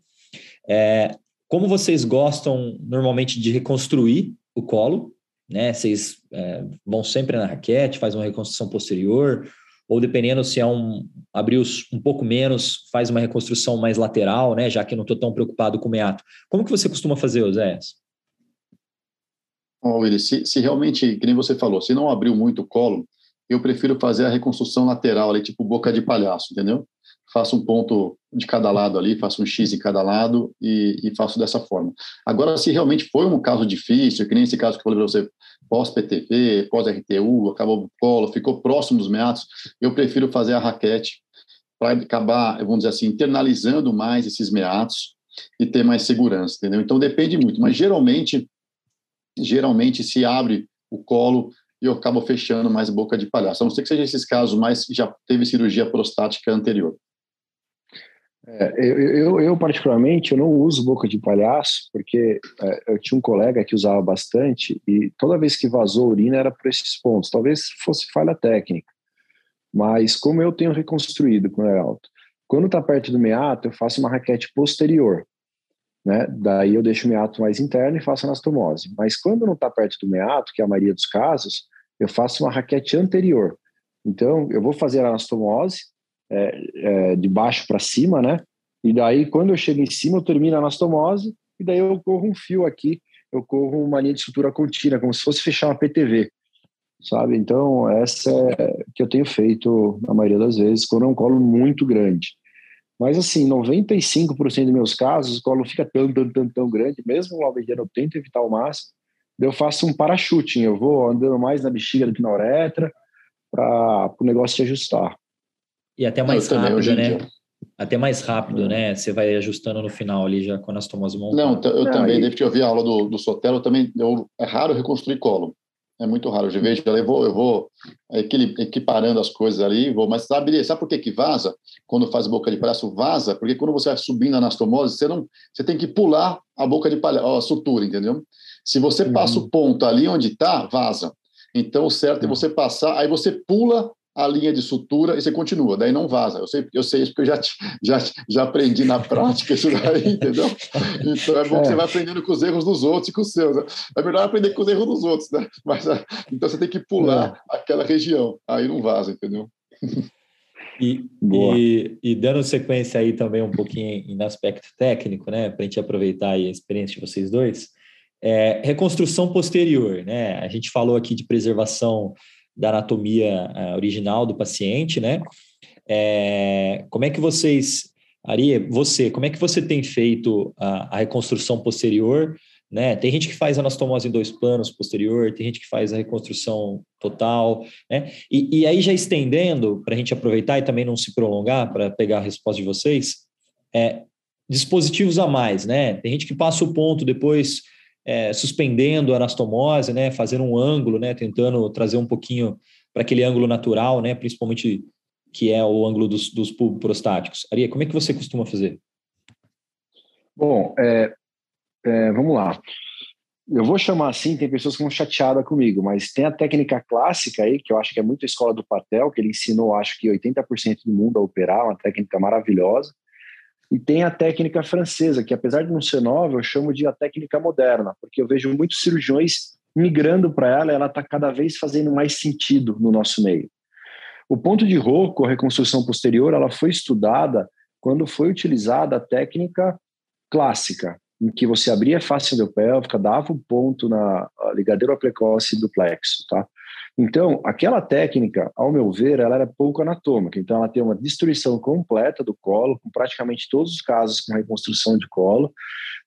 é, como vocês gostam normalmente de reconstruir o colo, né? Vocês é, vão sempre na raquete, faz uma reconstrução posterior, ou dependendo se é um abrir um pouco menos, faz uma reconstrução mais lateral, né? Já que não estou tão preocupado com o meato. Como que você costuma fazer, Oséias? Bom, Willis, se, se realmente, que nem você falou, se não abriu muito o colo, eu prefiro fazer a reconstrução lateral ali, tipo boca de palhaço, entendeu? Faço um ponto de cada lado ali, faço um X em cada lado e, e faço dessa forma. Agora, se realmente foi um caso difícil, que nem esse caso que eu falei para você, pós-PTV, pós-RTU, acabou o colo, ficou próximo dos meatos, eu prefiro fazer a raquete para acabar, vamos dizer assim, internalizando mais esses meatos e ter mais segurança, entendeu? Então depende muito, mas geralmente, geralmente se abre o colo e eu acabo fechando mais boca de palhaço, a não ser que seja esses casos mais que já teve cirurgia prostática anterior. É, eu, eu, particularmente, eu não uso boca de palhaço, porque é, eu tinha um colega que usava bastante e toda vez que vazou urina era por esses pontos. Talvez fosse falha técnica, mas como eu tenho reconstruído com o alto, quando está perto do meato, eu faço uma raquete posterior, né? Daí eu deixo o meato mais interno e faço anastomose. Mas quando não está perto do meato, que é a maioria dos casos, eu faço uma raquete anterior. Então, eu vou fazer a anastomose, é, é, de baixo para cima, né? E daí, quando eu chego em cima, eu termino a anastomose e daí eu corro um fio aqui, eu corro uma linha de sutura contínua, como se fosse fechar uma PTV, sabe? Então, essa é que eu tenho feito na maioria das vezes, quando é um colo muito grande. Mas, assim, 95% dos meus casos, o colo fica tão, tão, tão, tão grande, mesmo o alvejando eu tento evitar o máximo, eu faço um parachute, eu vou andando mais na bexiga do que na uretra, para o negócio se ajustar. E até mais eu rápido, né? Até mais rápido, né? Você vai ajustando no final ali já com a anastomose montada. Não, eu também, desde que eu vi a aula do, do Sotelo, também eu, é raro reconstruir colo. É muito raro. Eu vejo, eu vou, eu vou equiparando as coisas ali, vou, mas sabe, sabe por que, que vaza? Quando faz boca de palhaço, vaza, porque quando você vai subindo a anastomose, você, não, você tem que pular a boca de palhaço, a sutura, entendeu? Se você passa uhum. o ponto ali onde está, vaza. Então, o certo é uhum. você passar, aí você pula a linha de sutura e você continua, daí não vaza. Eu sei, eu sei isso porque eu já, já, já aprendi na prática isso daí, entendeu? Então é bom que você é. vai aprendendo com os erros dos outros e com os seus. Né? É melhor aprender com os erros dos outros, né? Mas, ah, então você tem que pular é. aquela região, aí não vaza, entendeu? E, e, e, dando sequência aí também um pouquinho no aspecto técnico, né, para a gente aproveitar a experiência de vocês dois, é, reconstrução posterior, né? A gente falou aqui de preservação da anatomia uh, original do paciente, né? É, como é que vocês, Ari, você, como é que você tem feito a, a, reconstrução posterior? Né? Tem gente que faz anastomose em dois planos posterior, tem gente que faz a reconstrução total, né? E, e aí já estendendo, para a gente aproveitar e também não se prolongar, para pegar a resposta de vocês, é, dispositivos a mais, né? Tem gente que passa o ponto depois é, suspendendo a anastomose, né, fazendo um ângulo, né, tentando trazer um pouquinho para aquele ângulo natural, né, principalmente que é o ângulo dos, dos prostáticos. Aria, como é que você costuma fazer? Bom, é, é, vamos lá. Eu vou chamar assim, tem pessoas que vão chateadas comigo, mas tem a técnica clássica aí, que eu acho que é muito a escola do Patel, que ele ensinou, acho que 80% do mundo a operar, uma técnica maravilhosa, e tem a técnica francesa, que apesar de não ser nova, eu chamo de a técnica moderna, porque eu vejo muitos cirurgiões migrando para ela, ela está cada vez fazendo mais sentido no nosso meio. O ponto de Rocco, a reconstrução posterior, ela foi estudada quando foi utilizada a técnica clássica, em que você abria a face endopélvica, dava um ponto na ligadeira precoce do plexo, tá? Então, aquela técnica, ao meu ver, ela era pouco anatômica. Então, ela tem uma destruição completa do colo, com praticamente todos os casos com reconstrução de colo.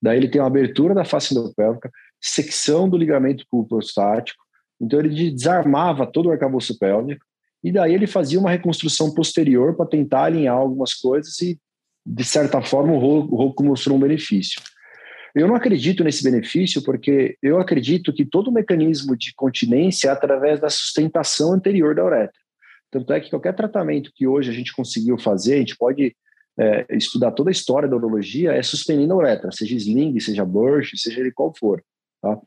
Daí ele tem uma abertura da face endopélvica, secção do ligamento prostático. Então, ele desarmava todo o arcabouço pélvico. E daí ele fazia uma reconstrução posterior para tentar alinhar algumas coisas e, de certa forma, o Rocco mostrou um benefício. Eu não acredito nesse benefício porque eu acredito que todo o mecanismo de continência é através da sustentação anterior da uretra. Tanto é que qualquer tratamento que hoje a gente conseguiu fazer, a gente pode é, estudar toda a história da urologia, é suspendendo a uretra, seja sling, seja burst, seja ele qual for. Tá?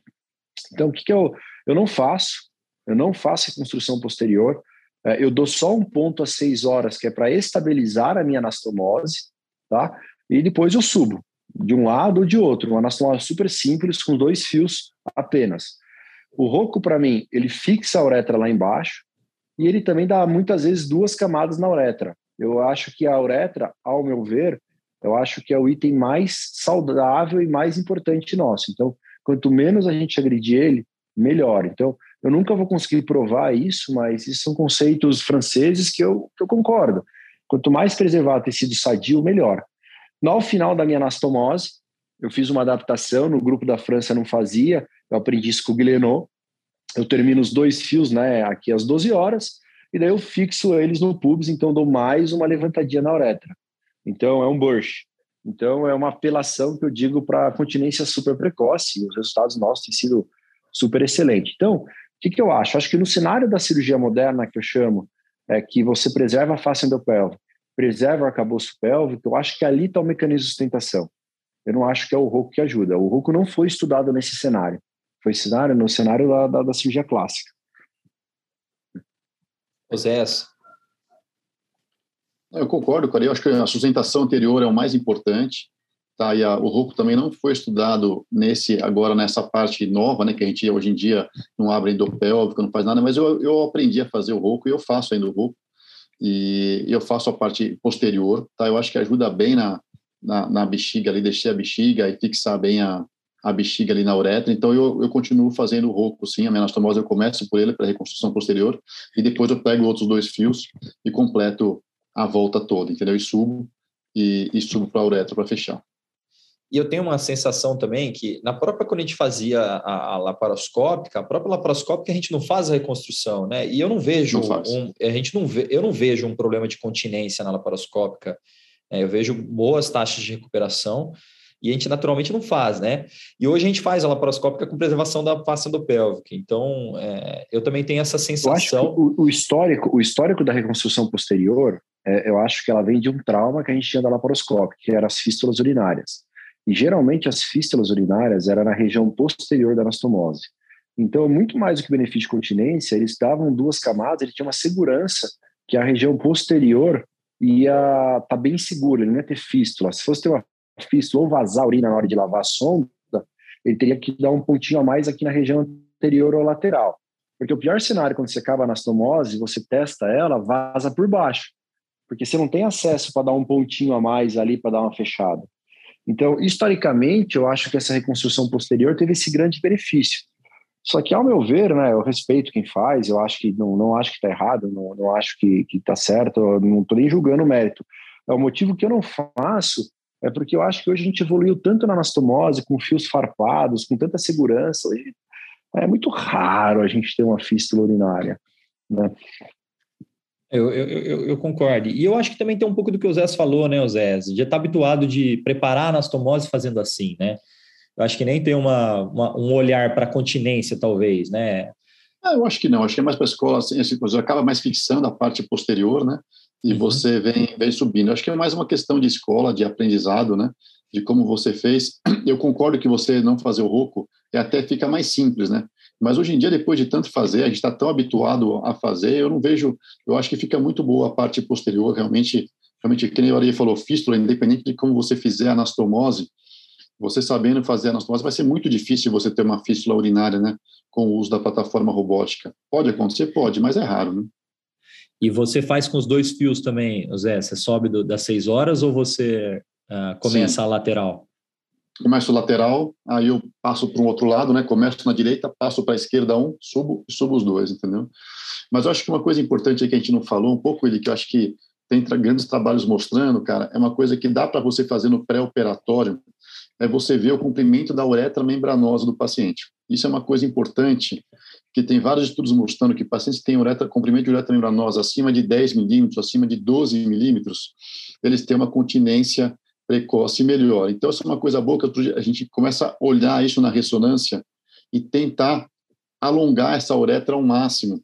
Então, o que, que eu, eu não faço? Eu não faço reconstrução posterior, é, eu dou só um ponto a seis horas, que é para estabilizar a minha anastomose, tá? E depois eu subo de um lado ou de outro, uma anastomose super simples com dois fios apenas. O roco, para mim, ele fixa a uretra lá embaixo e ele também dá muitas vezes duas camadas na uretra. Eu acho que a uretra, ao meu ver, eu acho que é o item mais saudável e mais importante nosso. Então, quanto menos a gente agredir ele, melhor. Então, eu nunca vou conseguir provar isso, mas isso são conceitos franceses que eu, que eu concordo. Quanto mais preservar tecido sadio, melhor. No final da minha anastomose, eu fiz uma adaptação, no grupo da França não fazia, eu aprendi isso com o Guilhenot. Eu termino os dois fios né, aqui às 12 horas, e daí eu fixo eles no pubis, então dou mais uma levantadinha na uretra. Então é um burst. Então é uma apelação que eu digo para continência super precoce, os resultados nossos têm sido super excelentes. Então, o que, que eu acho? Acho que no cenário da cirurgia moderna, que eu chamo, é que você preserva a face endopélvica, preserva o arcabouço pélvico, eu acho que ali está o mecanismo de sustentação. Eu não acho que é o rouco que ajuda. O rouco não foi estudado nesse cenário. Foi cenário no cenário da, da, da cirurgia clássica. Oséias. Eu concordo, cara. Eu acho que a sustentação anterior é o mais importante. Tá? E a, o rouco também não foi estudado nesse agora nessa parte nova, né? Que a gente hoje em dia não abre endopélvico, não faz nada. Mas eu, eu aprendi a fazer o rouco e eu faço ainda o rouco. E eu faço a parte posterior, tá? Eu acho que ajuda bem na, na, na bexiga ali, deixar a bexiga e fixar bem a, a bexiga ali na uretra. Então, eu, eu continuo fazendo o rouco, sim. A minha anastomose eu começo por ele, para reconstrução posterior, e depois eu pego outros dois fios e completo a volta toda, entendeu? E subo, e, e subo para a uretra para fechar. E eu tenho uma sensação também que, na própria, quando a gente fazia a, a laparoscópica, a própria laparoscópica a gente não faz a reconstrução, né? E eu não vejo não um, a gente não vê, eu não vejo um problema de continência na laparoscópica. É, eu vejo boas taxas de recuperação e a gente naturalmente não faz, né? E hoje a gente faz a laparoscópica com preservação da face endopélvica. Então, é, eu também tenho essa sensação. O, o, histórico, o histórico da reconstrução posterior, é, eu acho que ela vem de um trauma que a gente tinha da laparoscópica, que eram as fístulas urinárias. E geralmente as fístulas urinárias eram na região posterior da anastomose. Então, muito mais do que benefício de continência, eles davam duas camadas, ele tinha uma segurança que a região posterior ia estar tá bem segura, ele não ia ter fístula. Se fosse ter uma fístula ou vazar a urina na hora de lavar a sonda, ele teria que dar um pontinho a mais aqui na região anterior ou lateral. Porque o pior cenário, quando você acaba a anastomose, você testa ela, vaza por baixo. Porque você não tem acesso para dar um pontinho a mais ali para dar uma fechada. Então, historicamente, eu acho que essa reconstrução posterior teve esse grande benefício. Só que, ao meu ver, né, eu respeito quem faz, eu acho que não, não acho que está errado, não, não acho que está certo, não estou nem julgando o mérito. É o motivo que eu não faço é porque eu acho que hoje a gente evoluiu tanto na anastomose, com fios farpados, com tanta segurança. Hoje é muito raro a gente ter uma fístula urinária. Né? Eu, eu, eu, eu, concordo. E eu acho que também tem um pouco do que o Zé falou, né, o Zé? Já está habituado de preparar a anastomose fazendo assim, né? Eu acho que nem tem uma, uma um olhar para continência, talvez, né? Ah, eu acho que não. Acho que é mais para a escola, assim, assim, você acaba mais fixando a parte posterior, né? E uhum. você vem, vem subindo. Acho que é mais uma questão de escola, de aprendizado, né? De como você fez. Eu concordo que você não fazer o roco é até fica mais simples, né? Mas hoje em dia, depois de tanto fazer, a gente está tão habituado a fazer, eu não vejo, eu acho que fica muito boa a parte posterior, realmente, realmente, que nem a Maria falou, fístula, independente de como você fizer a anastomose, você sabendo fazer a anastomose, vai ser muito difícil você ter uma fístula urinária, né, com o uso da plataforma robótica. Pode acontecer? Pode, mas é raro, né? E você faz com os dois fios também, Zé? Você sobe do, das seis horas ou você uh, começa Sim. a lateral? Começo lateral, aí eu passo para um outro lado, né? Começo na direita, passo para a esquerda um, subo e subo os dois, entendeu? Mas eu acho que uma coisa importante que a gente não falou um pouco, ele que eu acho que tem grandes trabalhos mostrando, cara, é uma coisa que dá para você fazer no pré-operatório, é você ver o comprimento da uretra membranosa do paciente. Isso é uma coisa importante, que tem vários estudos mostrando que pacientes que têm uretra, comprimento de uretra membranosa acima de 10 milímetros, acima de 12 milímetros, eles têm uma continência precoce melhor. Então, essa é uma coisa boa que a gente começa a olhar isso na ressonância e tentar alongar essa uretra ao máximo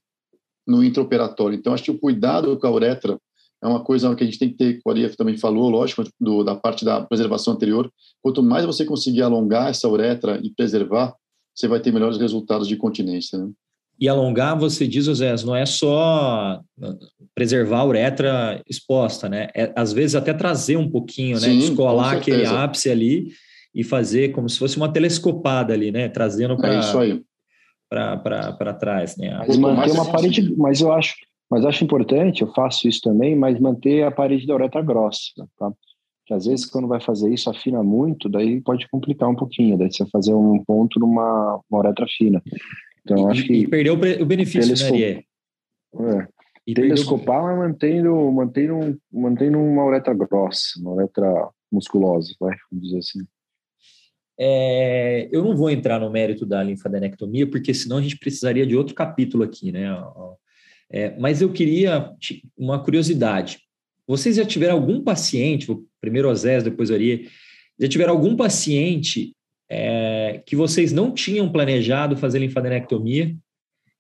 no intraoperatório. Então, acho que o cuidado com a uretra é uma coisa que a gente tem que ter, o Arief também falou, lógico, do, da parte da preservação anterior. Quanto mais você conseguir alongar essa uretra e preservar, você vai ter melhores resultados de continência. Né? E alongar, você diz, José, não é só preservar a uretra exposta, né? É, às vezes até trazer um pouquinho, né? Descolar aquele ápice ali e fazer como se fosse uma telescopada ali, né? Trazendo para é para trás, né? Mas manter uma parede, mas eu acho, mas acho importante, eu faço isso também, mas manter a parede da uretra grossa, tá? Que às vezes quando vai fazer isso afina muito, daí pode complicar um pouquinho, daí você fazer um ponto numa uretra fina. Então, e, acho que. E perdeu o benefício, telesco... né, Ariel? É. E Telescopar, perdeu... mas mantendo, mantendo, mantendo uma uretra grossa, uma uretra musculosa, vai, vamos dizer assim. É, eu não vou entrar no mérito da linfadenectomia, porque senão a gente precisaria de outro capítulo aqui, né? É, mas eu queria uma curiosidade. Vocês já tiveram algum paciente, primeiro o Zés, depois o Ari, já tiveram algum paciente é, que vocês não tinham planejado fazer linfadenectomia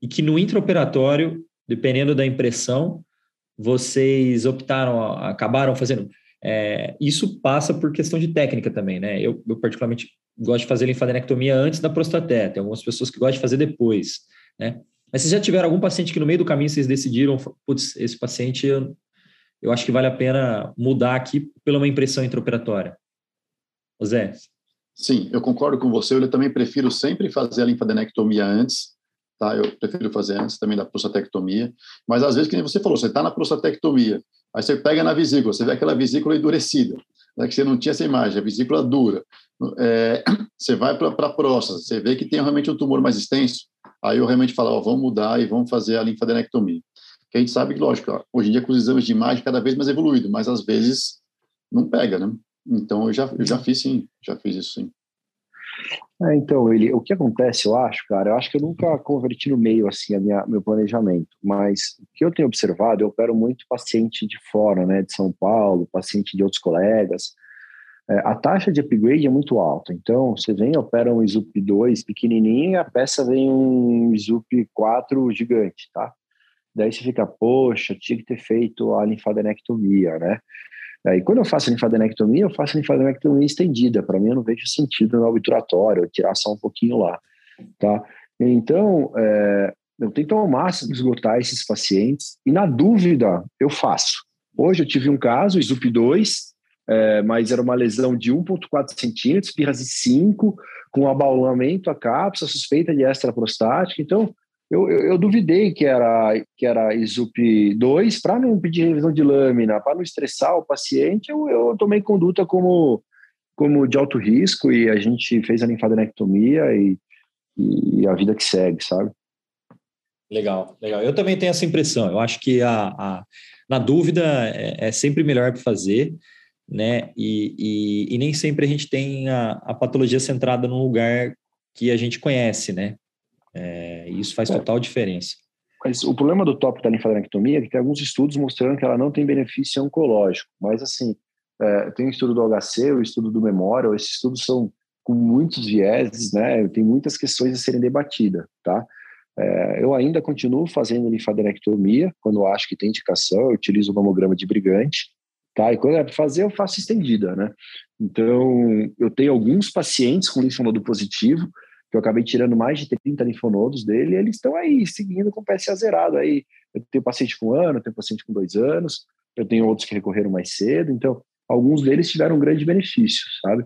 e que no intraoperatório, dependendo da impressão, vocês optaram, acabaram fazendo. É, isso passa por questão de técnica também, né? Eu, eu, particularmente gosto de fazer linfadenectomia antes da prostaté, tem algumas pessoas que gostam de fazer depois, né? Mas vocês já tiveram algum paciente que no meio do caminho vocês decidiram, putz, esse paciente eu, eu acho que vale a pena mudar aqui pela uma impressão intraoperatória? Zé? Sim, eu concordo com você. Eu também prefiro sempre fazer a linfadenectomia antes, tá? Eu prefiro fazer antes também da prostatectomia. Mas às vezes, que nem você falou, você está na prostatectomia, aí você pega na vesícula, você vê aquela vesícula endurecida, né, que você não tinha essa imagem, a vesícula dura. É, você vai para a próstata, você vê que tem realmente um tumor mais extenso, aí eu realmente falo, ó, vamos mudar e vamos fazer a linfadenectomia. Que a gente sabe que, lógico, ó, hoje em dia com os exames de imagem cada vez mais evoluído, mas às vezes não pega, né? Então eu já, eu já fiz sim, já fiz isso sim. É, então, ele, o que acontece, eu acho, cara, eu acho que eu nunca converti no meio, assim, a minha, meu planejamento, mas o que eu tenho observado, eu opero muito paciente de fora, né, de São Paulo, paciente de outros colegas, é, a taxa de upgrade é muito alta, então, você vem, opera um ISUP 2 pequenininho e a peça vem um ISUP 4 gigante, tá? Daí você fica, poxa, tinha que ter feito a linfadenectomia, né? Aí, quando eu faço linfadenectomia, eu faço linfadenectomia estendida. Para mim, eu não vejo sentido no obturatório, tirar só um pouquinho lá, tá? Então, é, eu tento ao máximo esgotar esses pacientes e, na dúvida, eu faço. Hoje eu tive um caso, SUP 2, é, mas era uma lesão de 1,4 centímetros, pirrase 5, com abaulamento a cápsula, suspeita de extraprostática. Então, eu, eu, eu, duvidei que era que era ISUP 2 para não pedir revisão de lâmina, para não estressar o paciente, eu, eu tomei conduta como como de alto risco e a gente fez a linfadenectomia e, e a vida que segue, sabe? Legal, legal. Eu também tenho essa impressão. Eu acho que a, a na dúvida é, é sempre melhor para fazer, né? E, e, e, nem sempre a gente tem a, a patologia centrada num lugar que a gente conhece, né? É, isso faz é. total diferença. Mas o problema do tópico da linfadenectomia é que tem alguns estudos mostrando que ela não tem benefício oncológico. Mas, assim, é, tem o estudo do HC, o estudo do Memorial, esses estudos são com muitos vieses, né? Tem muitas questões a serem debatidas, tá? É, eu ainda continuo fazendo linfadenectomia quando acho que tem indicação, eu utilizo o mamograma de brigante, tá? E quando é para fazer, eu faço estendida, né? Então, eu tenho alguns pacientes com linfonodo positivo que eu acabei tirando mais de 30 linfonodos dele, e eles estão aí seguindo com o PSA zerado. Aí eu tenho paciente com um ano, eu tenho paciente com dois anos, eu tenho outros que recorreram mais cedo, então alguns deles tiveram um grande benefício, sabe?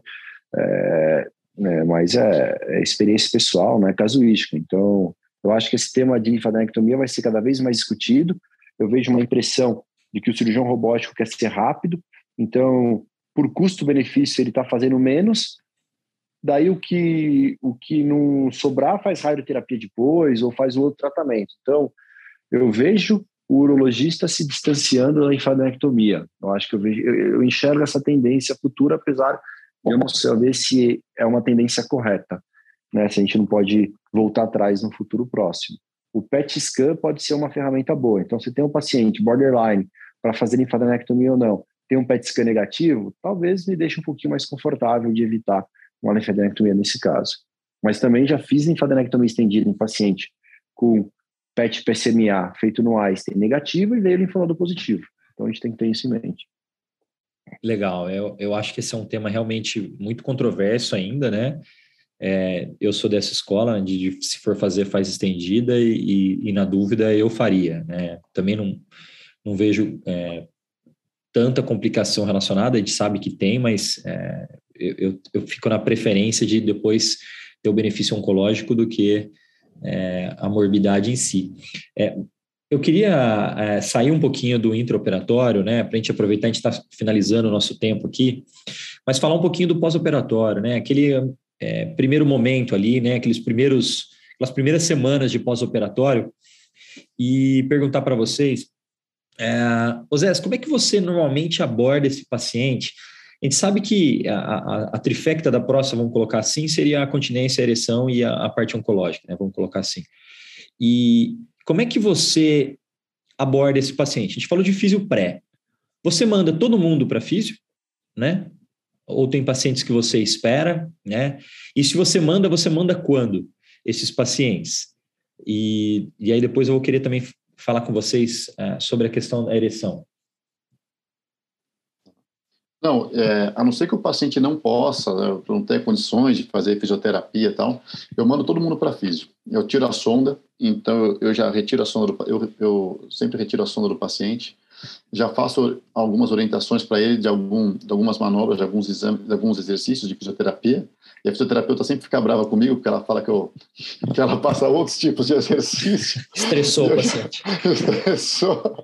É, é, mas é, é, experiência pessoal, não é casuística. Então, eu acho que esse tema de linfadenectomia vai ser cada vez mais discutido. Eu vejo uma impressão de que o cirurgião robótico quer ser rápido, então, por custo-benefício, ele está fazendo menos, daí o que o que não sobrar faz radioterapia depois ou faz outro tratamento. Então, eu vejo o urologista se distanciando da linfadenectomia. Eu acho que eu vejo, eu, eu enxergo essa tendência futura, apesar de eu não saber se é uma tendência correta, né? Se a gente não pode voltar atrás no futuro próximo. O PET scan pode ser uma ferramenta boa. Então, se tem um paciente borderline para fazer linfadenectomia ou não, tem um PET scan negativo, talvez me deixe um pouquinho mais confortável de evitar uma linfadenectomia nesse caso. Mas também já fiz linfadenectomia estendida em paciente com PET PCMA feito no Einstein negativo e veio linfonodo positivo. Então a gente tem que ter isso em mente. Legal, eu, eu acho que esse é um tema realmente muito controverso ainda, né? É, eu sou dessa escola de, de, se for fazer faz estendida e, e, e, na dúvida eu faria, né? Também não, não vejo é, tanta complicação relacionada, a gente sabe que tem, mas é, eu, eu, fico na preferência de depois ter o benefício oncológico do que é, a morbidade em si. É, eu queria é, sair um pouquinho do intraoperatório, né, para a gente aproveitar, a gente está finalizando o nosso tempo aqui, mas falar um pouquinho do pós-operatório, né, aquele é, primeiro momento ali, né, aqueles primeiros, aquelas primeiras semanas de pós-operatório, e perguntar para vocês, é, como é que você normalmente aborda esse paciente a gente sabe que a, a, a, trifecta da próstata, vamos colocar assim, seria a continência, a ereção e a, a, parte oncológica, né? Vamos colocar assim. E como é que você aborda esse paciente? A gente falou de físio pré. Você manda todo mundo para físio, né? Ou tem pacientes que você espera, né? E se você manda, você manda quando esses pacientes? E, e aí depois eu vou querer também falar com vocês uh, sobre a questão da ereção. Não, é, a não ser que o paciente não possa, né, não tenha condições de fazer fisioterapia e tal, eu mando todo mundo para físio. Eu tiro a sonda, então eu já retiro a sonda, do, eu, eu sempre retiro a sonda do paciente, já faço algumas orientações para ele de, algum, de algumas manobras, de alguns exames, de alguns exercícios de fisioterapia, e a fisioterapeuta sempre fica brava comigo, porque ela fala que, eu, que ela passa outros tipos de exercício. Estressou o paciente. Já, estressou.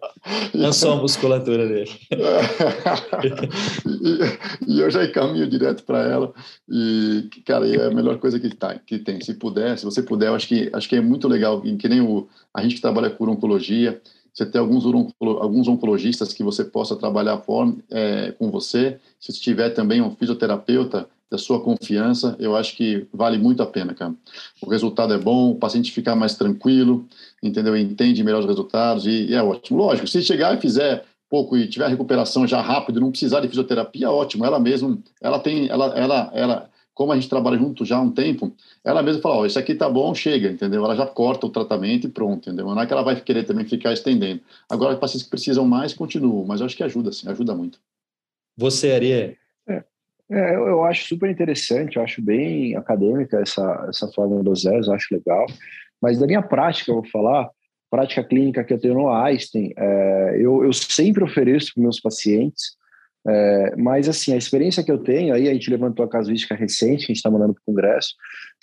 Lançou a musculatura dele. e, e, eu já encaminho direto para ela. E, cara, é a melhor coisa que, tá, que tem. Se puder, se você puder, eu acho que, acho que é muito legal. Que nem o, a gente que trabalha com oncologia, você ter alguns, alguns oncologistas que você possa trabalhar for, é, com você. Se tiver também um fisioterapeuta da sua confiança, eu acho que vale muito a pena, cara. O resultado é bom, o paciente ficar mais tranquilo, entendeu? Entende melhor os resultados e, e é ótimo. Lógico, se chegar e fizer pouco e tiver recuperação já rápido, não precisar de fisioterapia, ótimo. Ela mesmo, ela tem, ela, ela, ela, como a gente trabalha junto já há um tempo, ela mesma fala, ó, oh, isso aqui tá bom, chega, entendeu? Ela já corta o tratamento e pronto, entendeu? Não é que ela vai querer também ficar estendendo. Agora, pacientes que precisam mais, continuam, mas eu acho que ajuda, sim, ajuda muito. Você, Ari, é, eu, eu, acho super interessante, eu acho bem acadêmica essa, essa forma dos zeros, acho legal. Mas da minha prática, eu vou falar, prática clínica que eu tenho no Einstein, é, eu, eu sempre ofereço para meus pacientes, é, mas assim, a experiência que eu tenho, aí a gente levantou a casuística recente, que a gente está mandando para o Congresso,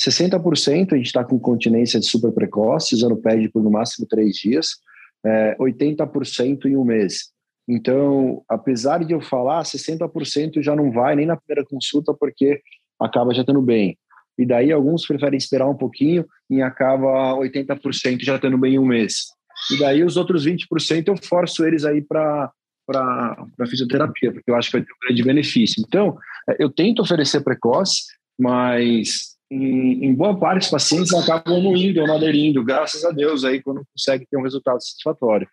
60% a gente está com continência de super precoce, usando PED por no máximo três dias, é, 80% em um mês. Então, apesar de eu falar, 60% já não vai nem na primeira consulta porque acaba já estando bem. E daí alguns preferem esperar um pouquinho e acaba 80% já estando bem em um mês. E daí os outros 20% eu forço eles aí para para fisioterapia, porque eu acho que vai ter um grande benefício. Então, é, eu tento oferecer precoce, mas em, em boa parte os pacientes acabam não indo ou não aderindo, graças a Deus, aí quando consegue ter um resultado satisfatório.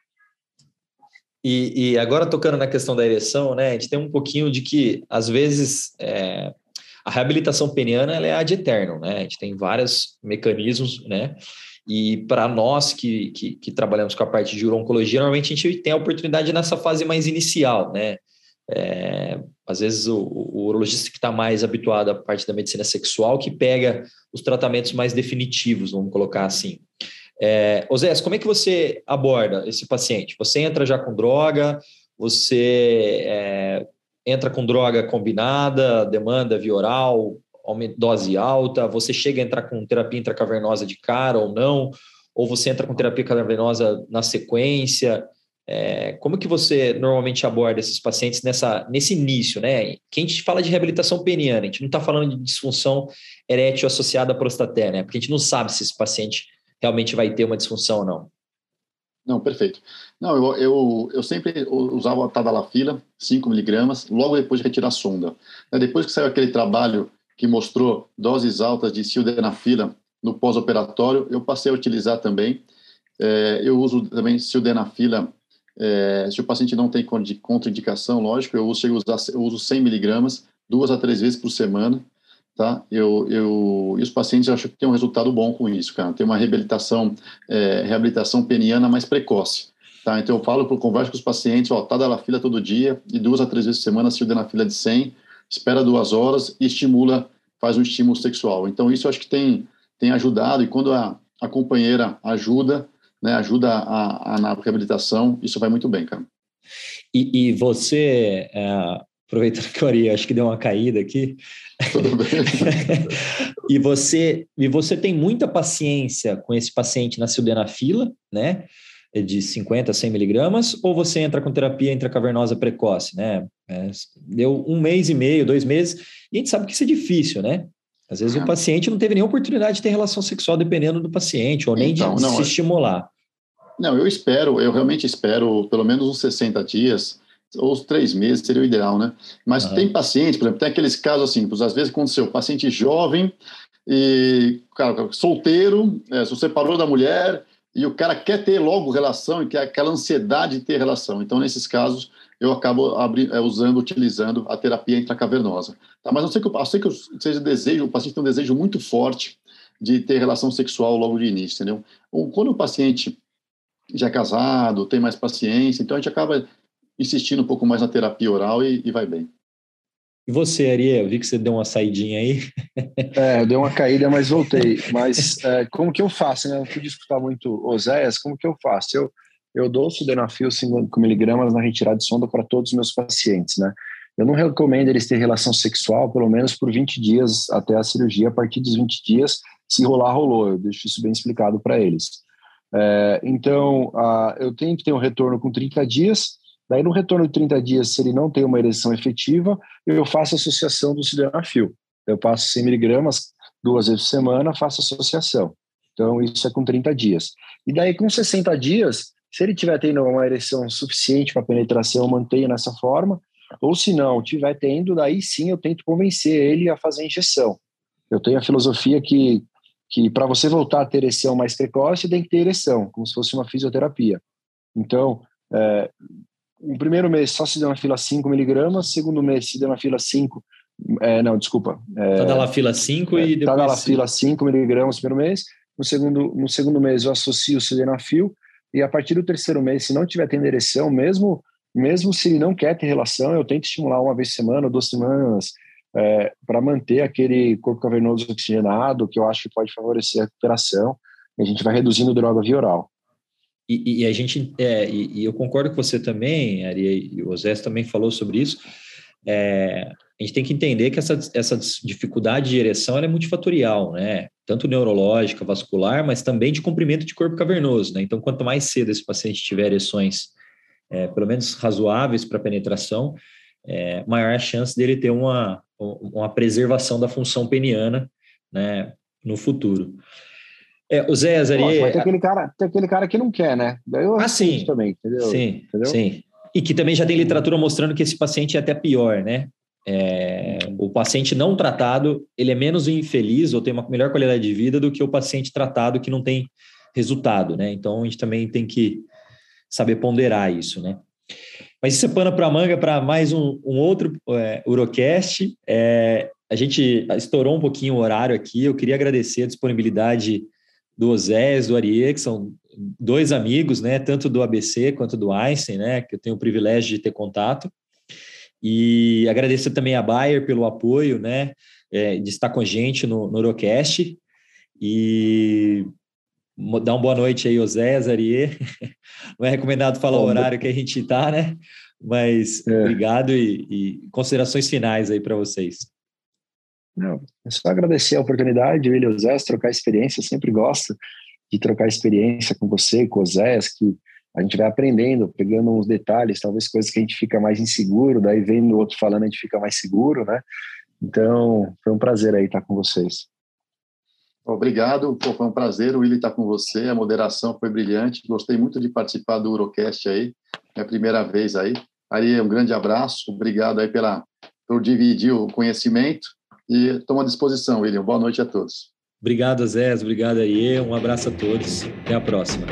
E, e, agora tocando na questão da ereção, né, a gente tem um pouquinho de que, às vezes, é, a reabilitação peniana ela é ad eterno, né? A gente tem vários mecanismos, né? E para nós que, que, que, trabalhamos com a parte de urologia, normalmente a gente tem a oportunidade nessa fase mais inicial, né? É, às vezes o, o urologista que está mais habituado à parte da medicina sexual que pega os tratamentos mais definitivos, vamos colocar assim. É, Osés, como é que você aborda esse paciente? Você entra já com droga, você é, entra com droga combinada, demanda via oral, dose alta, você chega a entrar com terapia intracavernosa de cara ou não, ou você entra com terapia cavernosa na sequência, é, como que você normalmente aborda esses pacientes nessa, nesse início, né? Que a gente fala de reabilitação peniana, a gente não está falando de disfunção erétil associada à prostaté, né? Porque a gente não sabe se esse paciente realmente vai ter uma disfunção ou não. Não, perfeito. Não, eu, eu, eu sempre usava a tadalafila, 5 miligramas, logo depois de retirar a sonda. Né, depois que saiu aquele trabalho que mostrou doses altas de sildenafila no pós-operatório, eu passei a utilizar também. É, eu uso também sildenafila, é, se o paciente não tem contraindicação, lógico, eu uso, eu uso 100 miligramas, duas a três vezes por semana tá? Eu, eu, e os pacientes acham que tem um resultado bom com isso, cara. Tem uma reabilitação, é, reabilitação peniana mais precoce, tá? Então eu falo, converso com os pacientes, ó, tá da fila todo dia e duas a três vezes por semana, se na fila de 100, espera duas horas e estimula, faz um estímulo sexual. Então isso eu acho que tem, tem ajudado e quando a, a companheira ajuda, né, ajuda a, a, na reabilitação, isso vai muito bem, cara. E, e você, é, aproveitando que eu Ari, acho que deu uma caída aqui. Tudo bem. e, você, e você tem muita paciência com esse paciente na sildenafila, né? De 50 a 100 miligramas, ou você entra com terapia intracavernosa precoce, né? É, deu um mês e meio, dois meses, e a gente sabe que isso é difícil, né? Às vezes o paciente não teve nenhuma oportunidade de ter relação sexual dependendo do paciente, ou nem então, de, não, se é estimular. Não, eu espero, eu realmente espero pelo menos uns 60 dias ou os três meses seria o ideal, né? Mas uhum. tem pacientes, por exemplo, tem aqueles casos assim, às vezes aconteceu, paciente jovem e, cara, solteiro, é, se separou da mulher e o cara quer ter logo relação e quer aquela ansiedade de ter relação. Então, nesses casos, eu acabo abri, é, usando, utilizando a terapia intracavernosa. Tá? Mas não sei que, eu sei que seja desejo, o paciente tem um desejo muito forte de ter relação sexual logo de início, entendeu? Quando o paciente já é casado, tem mais paciência, então a gente acaba insistindo um pouco mais na terapia oral e, e vai bem. E você, Ariel, eu vi que você deu uma saidinha aí. É, deu uma caída, mas voltei. Mas é, como que eu faço? Né? Eu fui escutar muito Oséias, como que eu faço? Eu, eu dou o sildenafil 5mg na retirada de sonda para todos os meus pacientes, né? Eu não recomendo eles ter relação sexual pelo menos por 20 dias até a cirurgia. A partir dos 20 dias, se rolar, rolou. Eu deixo isso bem explicado para eles. É, então, a, eu tenho que ter um retorno com 30 dias. Daí, no retorno de 30 dias, se ele não tem uma ereção efetiva, eu faço associação do sildenafil. Eu passo 100 miligramas duas vezes por semana, faço associação. Então, isso é com 30 dias. E daí, com 60 dias, se ele tiver tendo uma ereção suficiente para penetração, eu mantenho nessa forma. Ou se não tiver tendo, daí sim eu tento convencer ele a fazer a injeção. Eu tenho a filosofia que, que para você voltar a ter ereção mais precoce, tem que ter ereção, como se fosse uma fisioterapia. Então, é, o primeiro mês só se deu na fila 5 miligramas, segundo mês se deu na fila 5, é, não, desculpa. É, Tadalafila 5 é, e depois... Tadalafila 5 miligramas no primeiro mês, no segundo, no segundo mês eu associo o sildenafil, e a partir do terceiro mês, se não tiver tendo ereção, mesmo mesmo se ele não quer ter relação, eu tento estimular uma vez por semana, duas semanas, é, para manter aquele corpo cavernoso oxigenado, que eu acho que pode favorecer a recuperação. E a gente vai reduzindo droga via oral. E, e a gente, é, e, e, eu concordo com você também, Ari, e o Zé também falou sobre isso. É, a gente tem que entender que essa, essa dificuldade de ereção é multifatorial, né? Tanto neurológica, vascular, mas também de comprimento de corpo cavernoso, né? Então, quanto mais cedo esse paciente tiver ereções é, pelo menos razoáveis para penetração, é, maior a chance dele ter uma, uma preservação da função peniana né, no futuro. É, o Zé Azari... Mas tem aquele, cara, tem aquele cara que não quer, né? Eu ah, sim. também, entendeu? Sim, entendeu? sim. E que também já tem literatura mostrando que esse paciente é até pior, né? É, o paciente não tratado, ele é menos infeliz ou tem uma melhor qualidade de vida do que o paciente tratado que não tem resultado, né? Então, a gente também tem que saber ponderar isso, né? Mas isso é pano para manga para mais um, um outro é, Urocast. É, a gente estourou um pouquinho o horário aqui. Eu queria agradecer a disponibilidade do Osés, do Arie, que são dois amigos, né? Tanto do ABC quanto do Einstein, né? Que eu tenho o privilégio de ter contato. E agradecer também a Bayer pelo apoio, né? É, de estar com a gente no, no. E dar uma boa noite aí, Osé, Zarie. Não é recomendado falar Bom, o horário que a gente está, né? Mas é. obrigado e, e, considerações finais aí para vocês. Não, é só agradecer a oportunidade, William Zé, trocar experiência. Sempre gosto de trocar experiência com você, com o Zé, que a gente vai aprendendo, pegando uns detalhes, talvez coisas que a gente fica mais inseguro, daí vendo o outro falando a gente fica mais seguro, né? Então, foi um prazer aí estar com vocês. Obrigado, Pô, foi um prazer, o Willi estar com você, a moderação foi brilhante, gostei muito de participar do Urocast aí, é a primeira vez aí. Um grande abraço, obrigado aí pela, por dividir o conhecimento e estou à disposição, William. Boa noite a todos. Obrigado, Zé, obrigado aí, um abraço a todos, até a próxima.